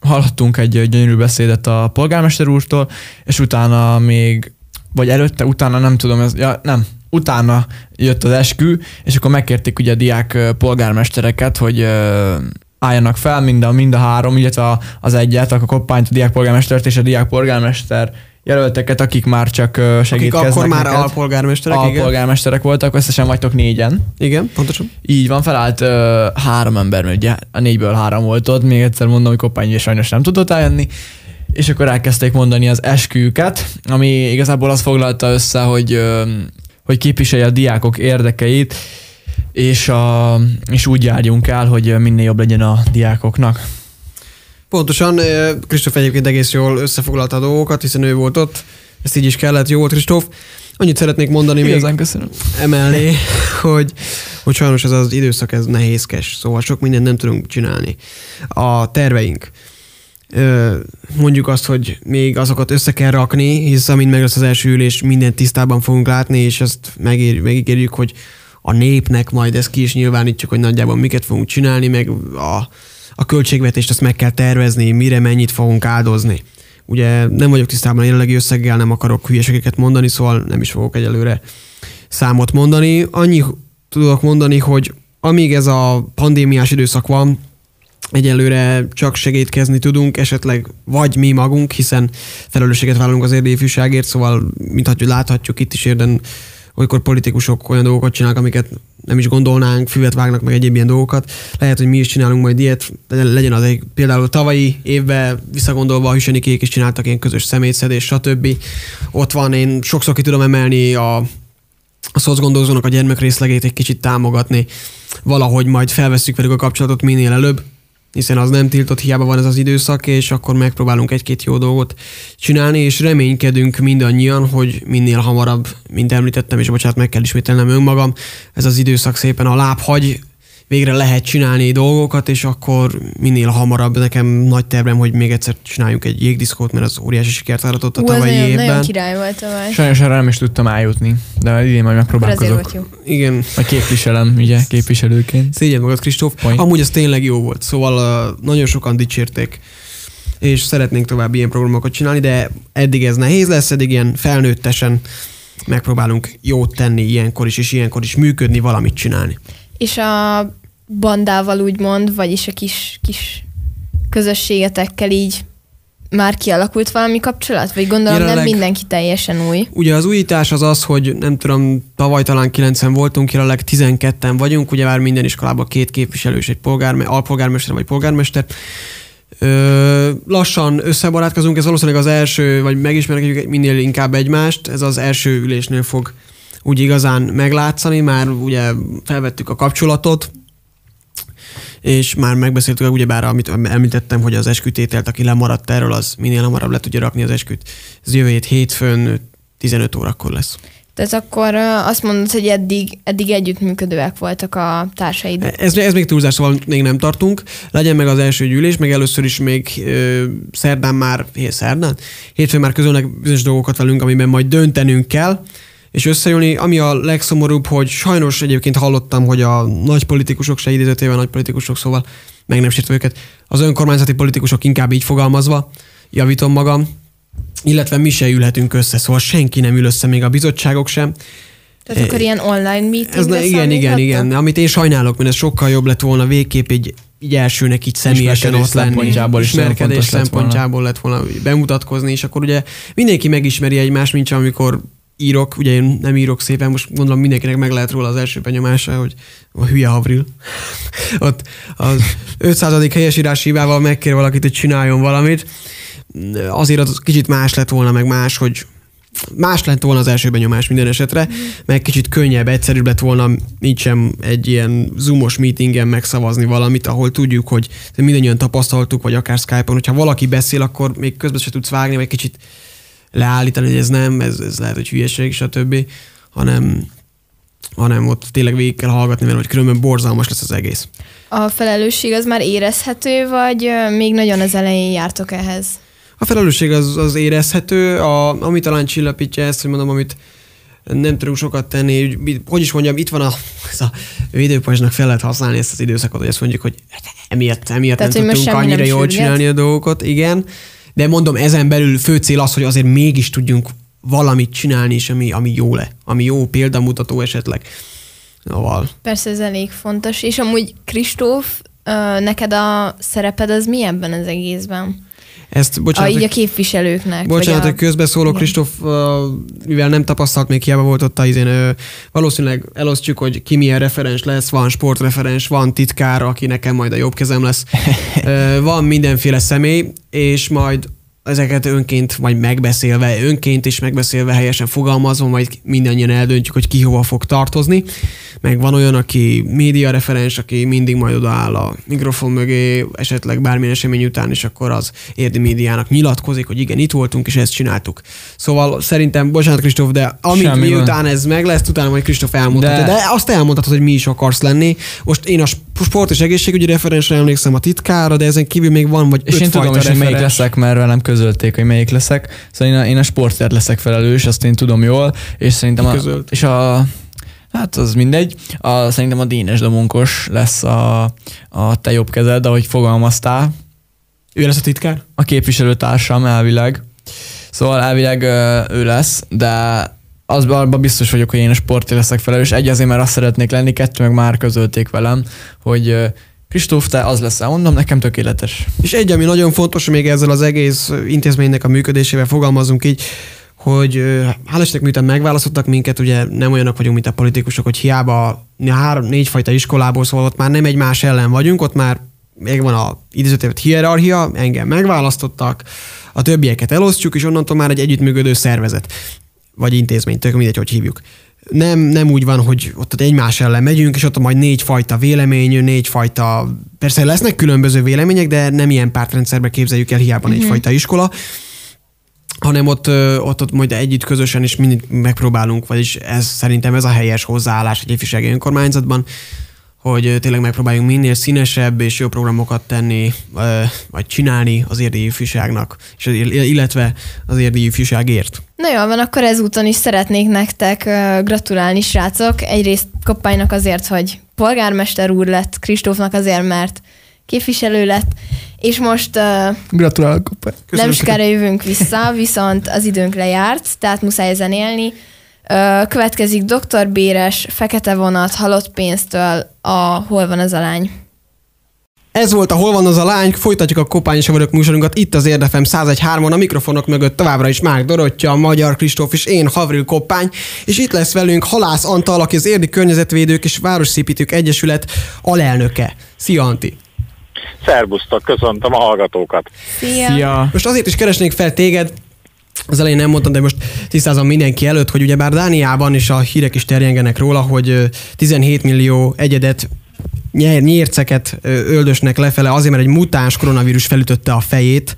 hallhattunk egy ö, gyönyörű beszédet a polgármester úrtól, és utána még, vagy előtte, utána nem tudom, ez, ja, nem, utána jött az eskü, és akkor megkérték ugye a diák ö, polgármestereket, hogy ö, álljanak fel mind a, mind a három, illetve az egyet, a koppányt, a diák polgármestert és a diák polgármester jelölteket, akik már csak ö, Akik segítkeznek akkor már neked. alpolgármesterek, igen. alpolgármesterek voltak, összesen vagytok négyen. Igen, pontosan. Így van, felállt ö, három ember, mert ugye a négyből három volt ott, még egyszer mondom, hogy Koppány ugye sajnos nem tudott eljönni, és akkor elkezdték mondani az esküjüket, ami igazából azt foglalta össze, hogy, ö, hogy képviselje a diákok érdekeit, és, a, és úgy járjunk el, hogy minél jobb legyen a diákoknak. Pontosan, ö, Kristóf egyébként egész jól összefoglalta a dolgokat, hiszen ő volt ott, ezt így is kellett, jó volt Kristóf. Annyit szeretnék mondani még Igazán köszönöm. emellé, (laughs) hogy, hogy sajnos ez az időszak ez nehézkes, szóval sok mindent nem tudunk csinálni. A terveink. Mondjuk azt, hogy még azokat össze kell rakni, hisz amint meg lesz az első ülés, mindent tisztában fogunk látni, és ezt megér, megígérjük, hogy a népnek majd ezt ki is nyilvánítjuk, hogy nagyjából miket fogunk csinálni, meg a, a költségvetést azt meg kell tervezni, mire mennyit fogunk áldozni. Ugye nem vagyok tisztában a jelenlegi összeggel, nem akarok hülyeségeket mondani, szóval nem is fogok egyelőre számot mondani. Annyi tudok mondani, hogy amíg ez a pandémiás időszak van, egyelőre csak segítkezni tudunk, esetleg vagy mi magunk, hiszen felelősséget vállalunk az érdi ifjúságért, szóval mint hogy láthatjuk itt is érden, olykor politikusok olyan dolgokat csinálnak, amiket nem is gondolnánk, füvet vágnak meg egyéb ilyen dolgokat. Lehet, hogy mi is csinálunk majd ilyet, legyen az egy például tavalyi évben visszagondolva a hűsenikék is csináltak ilyen közös szemétszedés, stb. Ott van, én sokszor ki tudom emelni a, a szocgondozónak a gyermekrészlegét egy kicsit támogatni, valahogy majd felvesszük velük a kapcsolatot minél előbb, hiszen az nem tiltott, hiába van ez az időszak, és akkor megpróbálunk egy-két jó dolgot csinálni, és reménykedünk mindannyian, hogy minél hamarabb, mint említettem, és bocsánat, meg kell ismételnem önmagam, ez az időszak szépen a láb hagy, végre lehet csinálni dolgokat, és akkor minél hamarabb nekem nagy tervem, hogy még egyszer csináljunk egy jégdiszkót, mert az óriási sikert aratott a az tavalyi nagyon, évben. nagyon király volt tavaly. Sajnos erre nem is tudtam eljutni, de idén majd megpróbálkozok. Igen, Vagy képviselem, ugye, képviselőként. Szégyen magad, Kristóf. Point. Amúgy ez tényleg jó volt, szóval uh, nagyon sokan dicsérték, és szeretnénk tovább ilyen programokat csinálni, de eddig ez nehéz lesz, eddig ilyen felnőttesen megpróbálunk jót tenni ilyenkor is, és ilyenkor is működni, valamit csinálni. És a bandával úgymond, vagyis a kis, kis közösségetekkel így már kialakult valami kapcsolat? Vagy gondolom nem Jelenleg- mindenki teljesen új. Ugye az újítás az az, hogy nem tudom, tavaly talán 9 voltunk, jelenleg 12 vagyunk, ugye már minden iskolában két képviselő és egy polgárme, alpolgármester vagy polgármester. Ö, lassan összebarátkozunk, ez valószínűleg az első, vagy megismerjük minél inkább egymást, ez az első ülésnél fog úgy igazán meglátszani, már ugye felvettük a kapcsolatot, és már megbeszéltük, ugyebár amit említettem, hogy az eskütételt, aki lemaradt erről, az minél hamarabb le tudja rakni az esküt. Ez jövő hét hétfőn 15 órakor lesz. Tehát akkor azt mondod, hogy eddig, eddig együttműködőek voltak a társaid. Ez, ez még túlzás, szóval még nem tartunk. Legyen meg az első gyűlés, meg először is még ö, szerdán már, hé, szerdán? Hétfőn már közölnek bizonyos dolgokat velünk, amiben majd döntenünk kell és összejönni. Ami a legszomorúbb, hogy sajnos egyébként hallottam, hogy a nagy politikusok, se idézőtével nagy politikusok, szóval meg nem sértve őket, az önkormányzati politikusok inkább így fogalmazva, javítom magam, illetve mi se ülhetünk össze, szóval senki nem ül össze, még a bizottságok sem. Tehát akkor ilyen online meeting Ez na, igen, igen, igen. Amit én sajnálok, mert ez sokkal jobb lett volna végképp így, így elsőnek így személyesen ott lenni. Szempontjából is Ismerkedés szempontjából lett volna bemutatkozni, és akkor ugye mindenki megismeri egymást, mint amikor írok, ugye én nem írok szépen, most gondolom mindenkinek meg lehet róla az első benyomása, hogy a hülye Havril. (laughs) Ott az 500. helyesírás hibával megkér valakit, hogy csináljon valamit. Azért az kicsit más lett volna, meg más, hogy más lett volna az első benyomás minden esetre, meg kicsit könnyebb, egyszerűbb lett volna nincsen egy ilyen zoomos meetingen megszavazni valamit, ahol tudjuk, hogy mindannyian tapasztaltuk, vagy akár Skype-on, hogyha valaki beszél, akkor még közben se tudsz vágni, vagy kicsit leállítani, hogy ez nem, ez, ez lehet, hogy hülyeség, stb., hanem, hanem ott tényleg végig kell hallgatni, mert hogy különben borzalmas lesz az egész. A felelősség az már érezhető, vagy még nagyon az elején jártok ehhez? A felelősség az, az érezhető, a, ami talán csillapítja ezt, hogy mondom, amit nem tudunk sokat tenni, hogy is mondjam, itt van a, ez a védőpajzsnak fel lehet használni ezt az időszakot, hogy azt mondjuk, hogy emiatt, emiatt Tehát, nem tudtunk annyira jól sürget. csinálni a dolgokat, igen de mondom, ezen belül fő cél az, hogy azért mégis tudjunk valamit csinálni, és ami, ami jó le, ami jó példamutató esetleg. Szóval. Persze ez elég fontos, és amúgy Kristóf, neked a szereped az mi ebben az egészben? Ezt, bocsánat, a, így a képviselőknek. Bocsánat, hogy a... közbeszólok, Kristóf, mivel nem tapasztalt, még hiába volt ott a izén, valószínűleg elosztjuk, hogy ki milyen referens lesz, van sportreferens, van titkár, aki nekem majd a jobb kezem lesz, (laughs) van mindenféle személy, és majd ezeket önként vagy megbeszélve, önként is megbeszélve, helyesen fogalmazva, majd mindannyian eldöntjük, hogy ki hova fog tartozni. Meg van olyan, aki média referens, aki mindig majd odaáll a mikrofon mögé, esetleg bármilyen esemény után, és akkor az érdi médiának nyilatkozik, hogy igen, itt voltunk, és ezt csináltuk. Szóval szerintem, bocsánat Kristóf, de amíg Semmi miután van. ez meg lesz, utána majd Kristóf elmondhatja. De... de azt elmondhatod, hogy mi is akarsz lenni. Most én a sport és egészségügyi referensre emlékszem a titkára, de ezen kívül még van vagy És én tudom is, hogy melyik leszek, mert velem közölték, hogy melyik leszek. Szóval én a, én a sportért leszek felelős, azt én tudom jól, és szerintem a, és a Hát az mindegy. A, szerintem a Dénes Domonkos lesz a, a te jobb kezed, ahogy fogalmaztál. Ő lesz a titkár? A képviselőtársam elvileg. Szóval elvileg ő lesz, de az abban biztos vagyok, hogy én a sportért leszek felelős. Egy azért, mert azt szeretnék lenni, kettő meg már közölték velem, hogy Kristóf, te az lesz, mondom, nekem tökéletes. És egy, ami nagyon fontos, még ezzel az egész intézménynek a működésével fogalmazunk így, hogy hál' Istennek, miután megválasztottak minket, ugye nem olyanok vagyunk, mint a politikusok, hogy hiába három-négy fajta iskolából, szóval ott már nem egymás ellen vagyunk, ott már még van a idézőtévet hierarchia, engem megválasztottak, a többieket elosztjuk, és onnantól már egy együttműködő szervezet, vagy intézmény, tök mindegy, hogy hívjuk nem, nem úgy van, hogy ott egymás ellen megyünk, és ott majd négy fajta vélemény, négy fajta, persze lesznek különböző vélemények, de nem ilyen pártrendszerbe képzeljük el hiába uh-huh. négy fajta hanem ott, ott, ott majd együtt közösen is mindig megpróbálunk, vagyis ez szerintem ez a helyes hozzáállás egy ifjúsági önkormányzatban, hogy tényleg megpróbáljunk minél színesebb és jobb programokat tenni, vagy csinálni az érdi ifjúságnak, és illetve az érdi ifjúságért. Na jól van, akkor ezúton is szeretnék nektek gratulálni, srácok. Egyrészt Koppánynak azért, hogy polgármester úr lett, Kristófnak azért, mert képviselő lett, és most uh, Gratulálok, nem sokára jövünk vissza, viszont az időnk lejárt, tehát muszáj ezen élni. Uh, következik Dr. Béres, Fekete vonat, halott pénztől a Hol van az a lány. Ez volt a Hol van az a lány, folytatjuk a Kopány és vagyok műsorunkat itt az Érdefem 101.3-on, a mikrofonok mögött továbbra is Márk Dorottya, Magyar Kristóf és én, Havril Koppány, és itt lesz velünk Halász Antal, aki az Érdi Környezetvédők és Városszépítők Egyesület alelnöke. Szia Anti! Szerbusztok, köszöntöm a hallgatókat. Szia! Szia! Most azért is keresnék fel téged, az elején nem mondtam, de most tisztázom mindenki előtt, hogy ugyebár Dániában is a hírek is terjengenek róla, hogy ö, 17 millió egyedet nyérceket öldösnek lefele azért, mert egy mutáns koronavírus felütötte a fejét,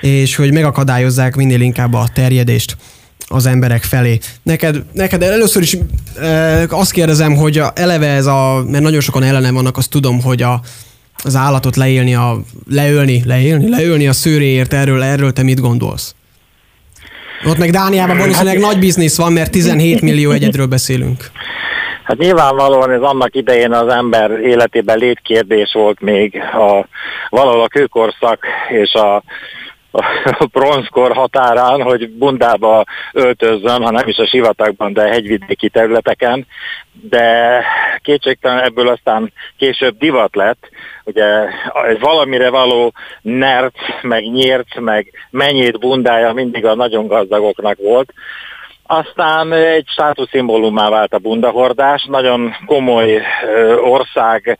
és hogy megakadályozzák minél inkább a terjedést az emberek felé. Neked, neked először is e, azt kérdezem, hogy a, eleve ez a, mert nagyon sokan ellenem vannak, azt tudom, hogy a, az állatot leélni, a, leölni, leélni, leölni a szőréért, erről, erről te mit gondolsz? Ott meg Dániában valószínűleg nagy biznisz van, mert 17 millió egyedről beszélünk. Hát nyilvánvalóan ez annak idején az ember életében létkérdés volt még a, valahol a kőkorszak és a a bronzkor határán, hogy bundába öltözzön, ha nem is a sivatagban, de hegyvidéki területeken, de kétségtelen ebből aztán később divat lett, ugye egy valamire való nert, meg nyírt, meg mennyét bundája mindig a nagyon gazdagoknak volt, aztán egy státuszszimbólummá vált a bundahordás, nagyon komoly ország,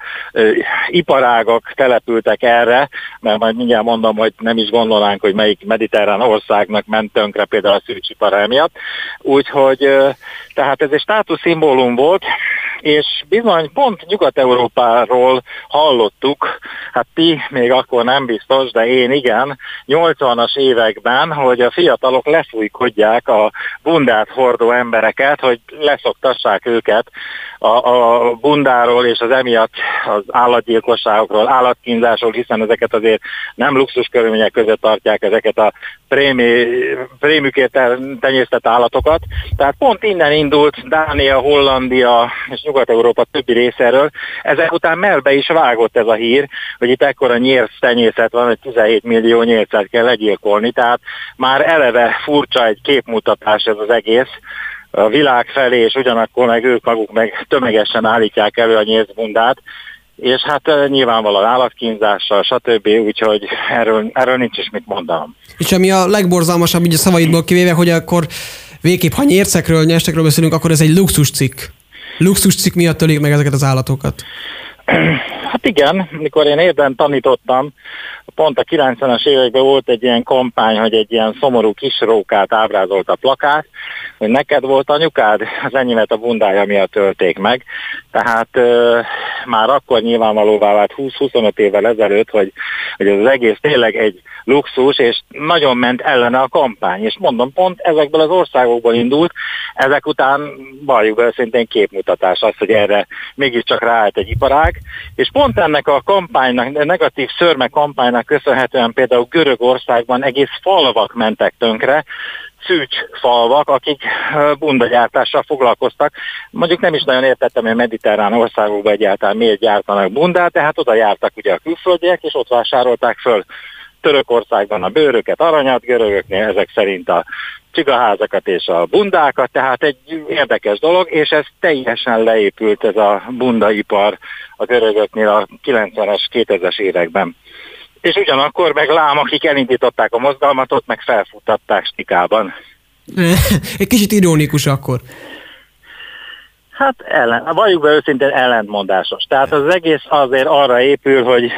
iparágak települtek erre, mert majd mindjárt mondom, hogy nem is gondolnánk, hogy melyik mediterrán országnak ment tönkre például a szűcsipara miatt. Úgyhogy tehát ez egy státuszszimbólum volt, és bizony pont Nyugat-Európáról hallottuk, hát ti még akkor nem biztos, de én igen, 80-as években, hogy a fiatalok lefújkodják a bundát hordó embereket, hogy leszoktassák őket a, a bundáról és az emiatt az állatgyilkosságokról, állatkínzásról, hiszen ezeket azért nem luxus körülmények között tartják ezeket a prémi, prémükért tenyésztett állatokat. Tehát pont innen indult Dánia, Hollandia és Nyugat-Európa többi részéről. Ezek után melbe is vágott ez a hír, hogy itt ekkora nyérsz tenyészet van, hogy 17 millió nyércet kell legyilkolni, tehát már eleve furcsa egy képmutatás ez az egész a világ felé, és ugyanakkor meg ők maguk meg tömegesen állítják elő a nyészbundát, és hát nyilvánvalóan állatkínzással, stb., úgyhogy erről, erről nincs is mit mondanom. És ami a legborzalmasabb, így a szavaidból kivéve, hogy akkor végképp, ha nyércekről, nyestekről beszélünk, akkor ez egy luxus cikk. Luxus cikk miatt ölik meg ezeket az állatokat. (clears throat) Hát igen, mikor én érden tanítottam, pont a 90-es években volt egy ilyen kampány, hogy egy ilyen szomorú kis rókát ábrázolt a plakát, hogy neked volt anyukád, az enyémet a bundája miatt tölték meg. Tehát ö, már akkor nyilvánvalóvá vált 20-25 évvel ezelőtt, hogy, hogy ez az egész tényleg egy luxus, és nagyon ment ellene a kampány. És mondom, pont ezekből az országokból indult, ezek után valljuk be szintén képmutatás az, hogy erre mégiscsak ráállt egy iparág, és pont ennek a kampánynak, a negatív szörme kampánynak köszönhetően például Görögországban egész falvak mentek tönkre, szűcs falvak, akik bundagyártással foglalkoztak. Mondjuk nem is nagyon értettem, hogy a mediterrán országokban egyáltalán miért gyártanak bundát, tehát oda jártak ugye a külföldiek, és ott vásárolták föl Törökországban a bőröket, aranyat, görögöknél ezek szerint a csigaházakat és a bundákat, tehát egy érdekes dolog, és ez teljesen leépült ez a bundaipar a görögöknél a 90-es, 2000-es években. És ugyanakkor meg lám, akik elindították a mozgalmat, ott meg felfuttatták stikában. Egy kicsit ironikus akkor. Hát ellen, valljuk be őszintén ellentmondásos. Tehát az egész azért arra épül, hogy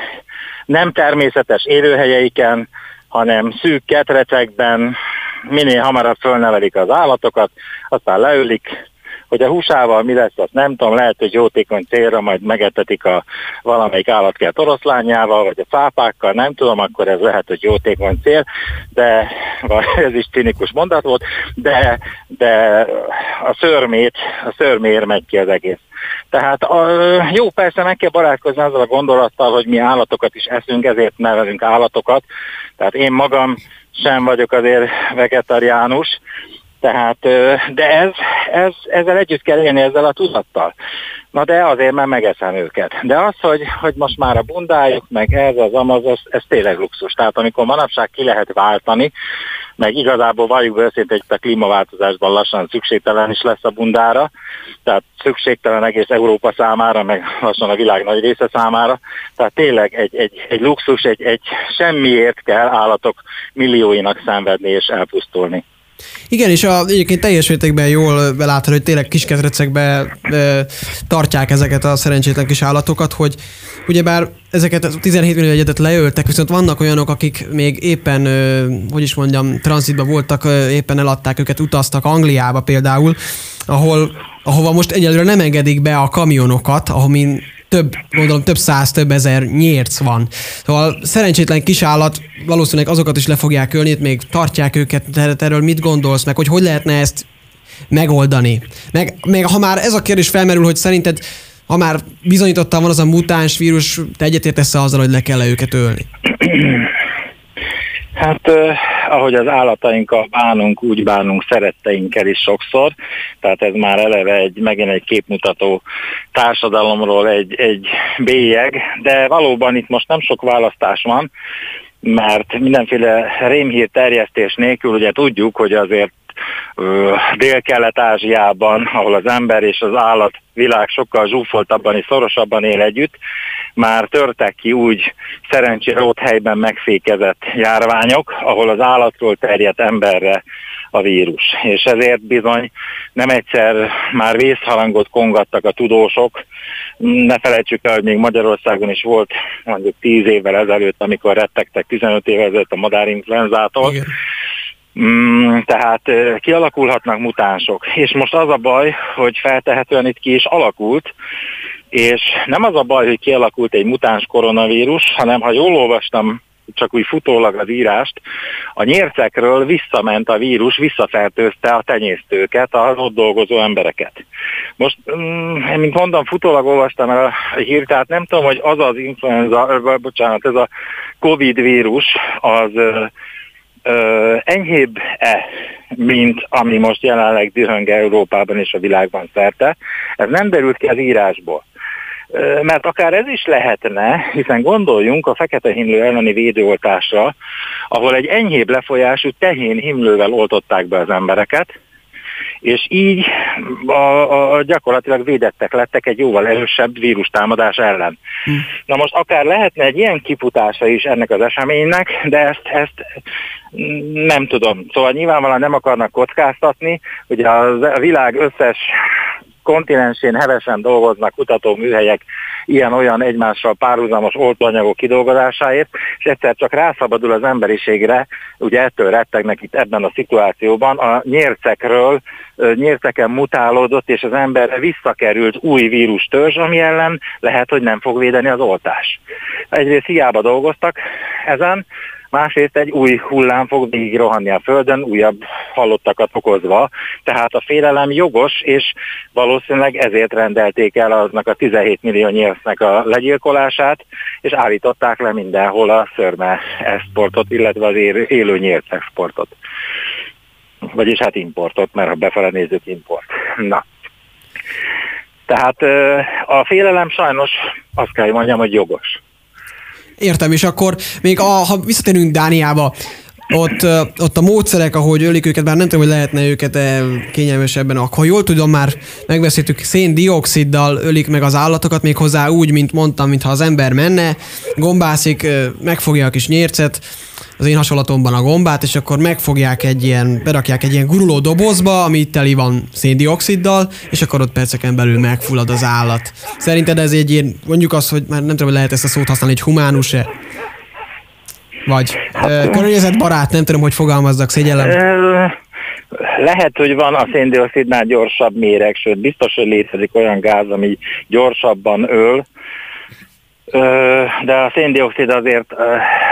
nem természetes élőhelyeiken, hanem szűk ketrecekben minél hamarabb fölnevelik az állatokat, aztán leülik, hogy a húsával mi lesz, azt nem tudom, lehet, hogy jótékony célra majd megetetik a valamelyik állatkert oroszlányával, vagy a cápákkal, nem tudom, akkor ez lehet, hogy jótékony cél, de (laughs) ez is cinikus mondat volt, de, de a szörmét, a szörmér megy ki az egész. Tehát a, jó, persze meg kell barátkozni azzal a gondolattal, hogy mi állatokat is eszünk, ezért nevelünk állatokat. Tehát én magam sem vagyok azért vegetariánus, tehát, de ez, ez, ezzel együtt kell élni ezzel a tudattal. Na de azért már megeszem őket. De az, hogy, hogy most már a bundájuk, meg ez az amaz, ez, ez tényleg luxus. Tehát amikor manapság ki lehet váltani, meg igazából valljuk őszintén, hogy a klímaváltozásban lassan szükségtelen is lesz a bundára, tehát szükségtelen egész Európa számára, meg lassan a világ nagy része számára. Tehát tényleg egy, egy, egy luxus, egy, egy semmiért kell állatok millióinak szenvedni és elpusztulni. Igen, és a, egyébként teljes mértékben jól belátható, hogy tényleg kiskezrecekbe e, tartják ezeket a szerencsétlen kis állatokat, hogy ugyebár ezeket a 17 millió egyetet leöltek, viszont vannak olyanok, akik még éppen, e, hogy is mondjam, tranzitban voltak, e, éppen eladták őket, utaztak Angliába például, ahol, ahova most egyelőre nem engedik be a kamionokat, amin több, gondolom több száz, több ezer nyérc van. Szóval szerencsétlen kisállat valószínűleg azokat is le fogják ölni, még tartják őket, te erről mit gondolsz, meg hogy hogy lehetne ezt megoldani. Meg, meg ha már ez a kérdés felmerül, hogy szerinted ha már bizonyítottan van az a mutáns vírus, te egyetértesz azzal, hogy le kell -e őket ölni? Hát eh, ahogy az állatainkkal bánunk, úgy bánunk szeretteinkkel is sokszor, tehát ez már eleve egy, megint egy képmutató társadalomról egy, egy bélyeg, de valóban itt most nem sok választás van, mert mindenféle rémhír terjesztés nélkül ugye tudjuk, hogy azért Dél-Kelet-Ázsiában, ahol az ember és az állat világ sokkal zsúfoltabban és szorosabban él együtt, már törtek ki úgy szerencsére ott helyben megfékezett járványok, ahol az állatról terjedt emberre a vírus. És ezért bizony nem egyszer már vészharangot kongattak a tudósok. Ne felejtsük el, hogy még Magyarországon is volt mondjuk 10 évvel ezelőtt, amikor rettegtek 15 évvel ezelőtt a madárinfluenzától. Igen Mm, tehát kialakulhatnak mutánsok. És most az a baj, hogy feltehetően itt ki is alakult, és nem az a baj, hogy kialakult egy mutáns koronavírus, hanem ha jól olvastam csak úgy futólag az írást, a nyércekről visszament a vírus, visszafertőzte a tenyésztőket, az ott dolgozó embereket. Most, mm, mint mondom, futólag olvastam el a hírt, tehát nem tudom, hogy az az influenza, bocsánat, ez a Covid vírus, az ö, enyhébb-e, mint ami most jelenleg dühöng Európában és a világban szerte. Ez nem derült ki az írásból. Mert akár ez is lehetne, hiszen gondoljunk a fekete himlő elleni védőoltásra, ahol egy enyhébb lefolyású tehén himlővel oltották be az embereket, és így a, a, gyakorlatilag védettek lettek egy jóval erősebb vírustámadás ellen. Hm. Na most akár lehetne egy ilyen kifutása is ennek az eseménynek, de ezt, ezt nem tudom. Szóval nyilvánvalóan nem akarnak kockáztatni, hogy a világ összes kontinensén hevesen dolgoznak kutatóműhelyek ilyen-olyan egymással párhuzamos oltóanyagok kidolgozásáért, és egyszer csak rászabadul az emberiségre, ugye ettől rettegnek itt ebben a szituációban, a nyércekről, nyérceken mutálódott, és az emberre visszakerült új vírustörzs, ami ellen lehet, hogy nem fog védeni az oltás. Egyrészt hiába dolgoztak ezen, másrészt egy új hullám fog végig rohanni a Földön, újabb halottakat okozva, tehát a félelem jogos, és valószínűleg ezért rendelték el aznak a 17 millió nyelvnek a legyilkolását, és állították le mindenhol a szörme exportot, illetve az élő nyílt exportot. Vagyis hát importot, mert ha befele nézzük, import. Na. Tehát a félelem sajnos azt kell, hogy mondjam, hogy jogos. Értem, és akkor még a, ha visszatérünk Dániába, ott, ott a módszerek, ahogy ölik őket, bár nem tudom, hogy lehetne őket kényelmesebben, ha jól tudom, már megbeszéltük, széndioksziddal ölik meg az állatokat, még hozzá úgy, mint mondtam, mintha az ember menne, gombászik, megfogja a kis nyércet, az én hasonlatomban a gombát, és akkor megfogják egy ilyen, berakják egy ilyen guruló dobozba, ami teli van széndioksziddal, és akkor ott perceken belül megfullad az állat. Szerinted ez egy ilyen, mondjuk azt, hogy már nem tudom, hogy lehet ezt a szót használni, egy humánus-e? Vagy hát, környezetbarát, nem tudom, hogy fogalmazzak, szégyellem. Lehet, hogy van a széndiokszidnál gyorsabb méreg, sőt biztos, hogy létezik olyan gáz, ami gyorsabban öl, de a széndiokszid azért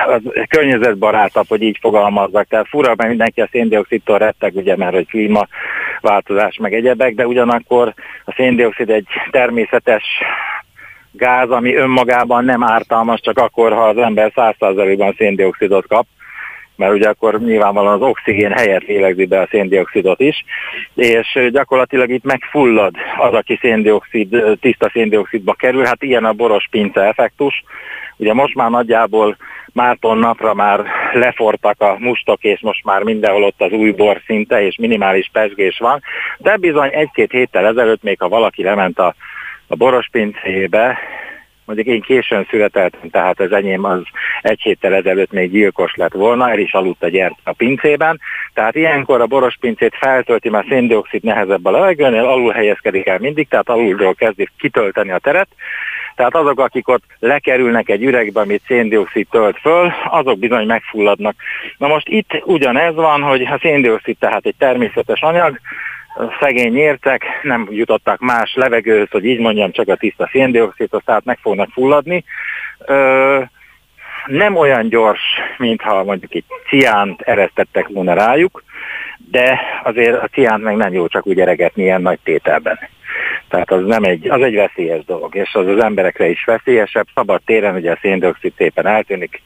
az környezetbarátabb, hogy így fogalmazzak. Tehát fura, mert mindenki a széndiokszidtól retteg, ugye, mert hogy klímaváltozás meg egyebek, de ugyanakkor a széndiokszid egy természetes gáz, ami önmagában nem ártalmas, csak akkor, ha az ember 100%-ban széndiokszidot kap, mert ugye akkor nyilvánvalóan az oxigén helyett lélegzi be a széndiokszidot is, és gyakorlatilag itt megfullad az, aki széndiokszid, tiszta széndiokszidba kerül, hát ilyen a boros pince effektus. Ugye most már nagyjából Márton napra már lefortak a mustok, és most már mindenhol ott az új bor szinte, és minimális pesgés van, de bizony egy-két héttel ezelőtt még ha valaki lement a, a boros pincébe, mondjuk én későn születeltem, tehát az enyém az egy héttel ezelőtt még gyilkos lett volna, el is aludt a gyert a pincében, tehát ilyenkor a boros pincét feltölti, mert széndiokszid nehezebb a levegőnél, alul helyezkedik el mindig, tehát alulról kezdi kitölteni a teret, tehát azok, akik ott lekerülnek egy üregbe, amit széndiokszid tölt föl, azok bizony megfulladnak. Na most itt ugyanez van, hogy a széndiokszid tehát egy természetes anyag, szegény nyértek, nem jutottak más levegőhöz, hogy így mondjam, csak a tiszta széndiokszidot, tehát meg fognak fulladni. Ö, nem olyan gyors, mintha mondjuk egy ciánt eresztettek volna rájuk, de azért a ciánt meg nem jó csak úgy eregetni ilyen nagy tételben. Tehát az nem egy, az egy veszélyes dolog, és az az emberekre is veszélyesebb. Szabad téren ugye a széndiokszid szépen eltűnik,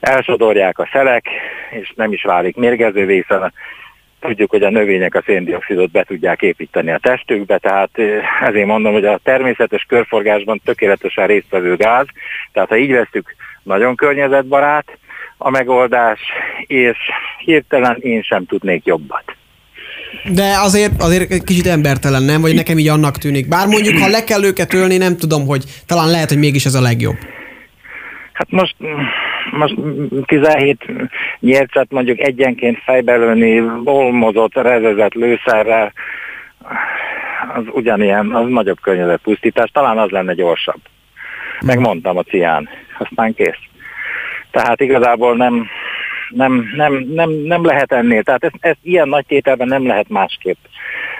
elsodorják a szelek, és nem is válik mérgezővé, hiszen tudjuk, hogy a növények a széndiokszidot be tudják építeni a testükbe, tehát ezért mondom, hogy a természetes körforgásban tökéletesen résztvevő gáz, tehát ha így veszük, nagyon környezetbarát a megoldás, és hirtelen én sem tudnék jobbat. De azért, azért kicsit embertelen, nem? Vagy nekem így annak tűnik. Bár mondjuk, ha le kell őket ölni, nem tudom, hogy talán lehet, hogy mégis ez a legjobb. Hát most, most 17 nyercet mondjuk egyenként fejbelőni, olmozott, rezezett lőszerrel, az ugyanilyen, az nagyobb környezetpusztítás, talán az lenne gyorsabb. Megmondtam a cián, aztán kész. Tehát igazából nem, nem, nem, nem, nem lehet ennél. Tehát ezt, ezt ilyen nagy tételben nem lehet másképp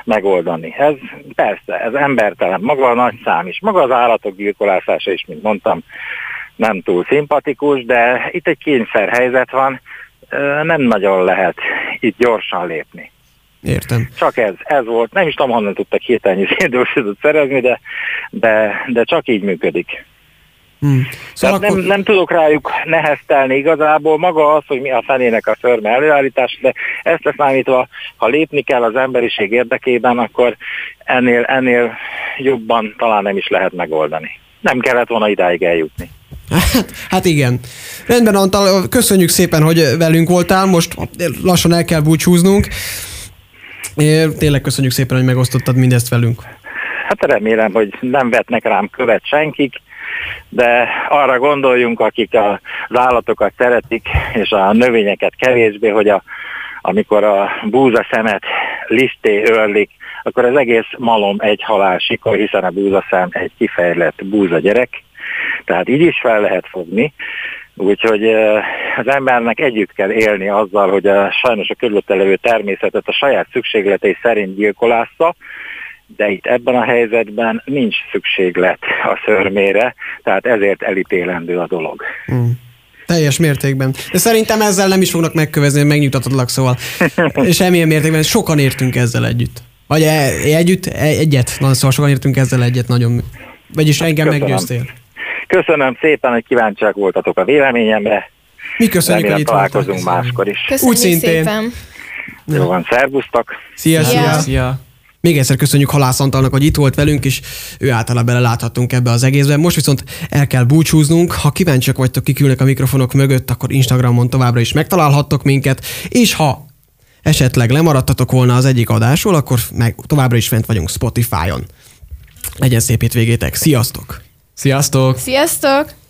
megoldani. Ez persze, ez embertelen, maga a nagy szám is, maga az állatok gyilkolásása is, mint mondtam, nem túl szimpatikus, de itt egy kényszerhelyzet van, nem nagyon lehet itt gyorsan lépni. Értem. Csak ez, ez volt. Nem is tudom, honnan tudtak hirtelen széndiokszidot szerezni, de, de, de csak így működik. Hmm. Szóval akkor... nem, nem tudok rájuk neheztelni igazából maga az, hogy mi a fenének a szörme előállítás, de ezt leszámítva, ha lépni kell az emberiség érdekében, akkor ennél, ennél jobban talán nem is lehet megoldani. Nem kellett volna idáig eljutni. Hát, hát igen. Rendben, Antal, köszönjük szépen, hogy velünk voltál, most lassan el kell búcsúznunk. Tényleg köszönjük szépen, hogy megosztottad mindezt velünk. Hát remélem, hogy nem vetnek rám követ senkik, de arra gondoljunk, akik az állatokat szeretik, és a növényeket kevésbé, hogy a, amikor a búza szemet listé örlik, akkor az egész malom egy halál sikor, hiszen a búzaszem egy kifejlett búza gyerek, tehát így is fel lehet fogni, Úgyhogy az embernek együtt kell élni azzal, hogy a, sajnos a körülötte levő természetet a saját szükségletei szerint gyilkolásza, de itt ebben a helyzetben nincs szükséglet a szörmére, tehát ezért elítélendő a dolog. Mm. Teljes mértékben. De szerintem ezzel nem is fognak megkövezni, megnyugtatatlak, szóval (laughs) semmilyen mértékben sokan értünk ezzel együtt. Vagy e, együtt, e, egyet, nagyon szóval sokan értünk ezzel egyet, nagyon. Vagyis engem Köszönöm. meggyőztél. Köszönöm szépen, hogy kíváncsiak voltatok a véleményemre. Mi köszönjük, Remélem, hogy itt találkozunk máskor is. Köszönjük Úgy szintén. szépen. Jó van, szervusztok. Szia, szia. szia. szia. Még egyszer köszönjük Halász Antalnak, hogy itt volt velünk, és ő általa beleláthattunk ebbe az egészbe. Most viszont el kell búcsúznunk. Ha kíváncsiak vagytok, kikülnek a mikrofonok mögött, akkor Instagramon továbbra is megtalálhattok minket, és ha esetleg lemaradtatok volna az egyik adásról, akkor meg továbbra is fent vagyunk Spotify-on. Legyen szép hétvégétek. Sziasztok! Sziasztok! Sziasztok!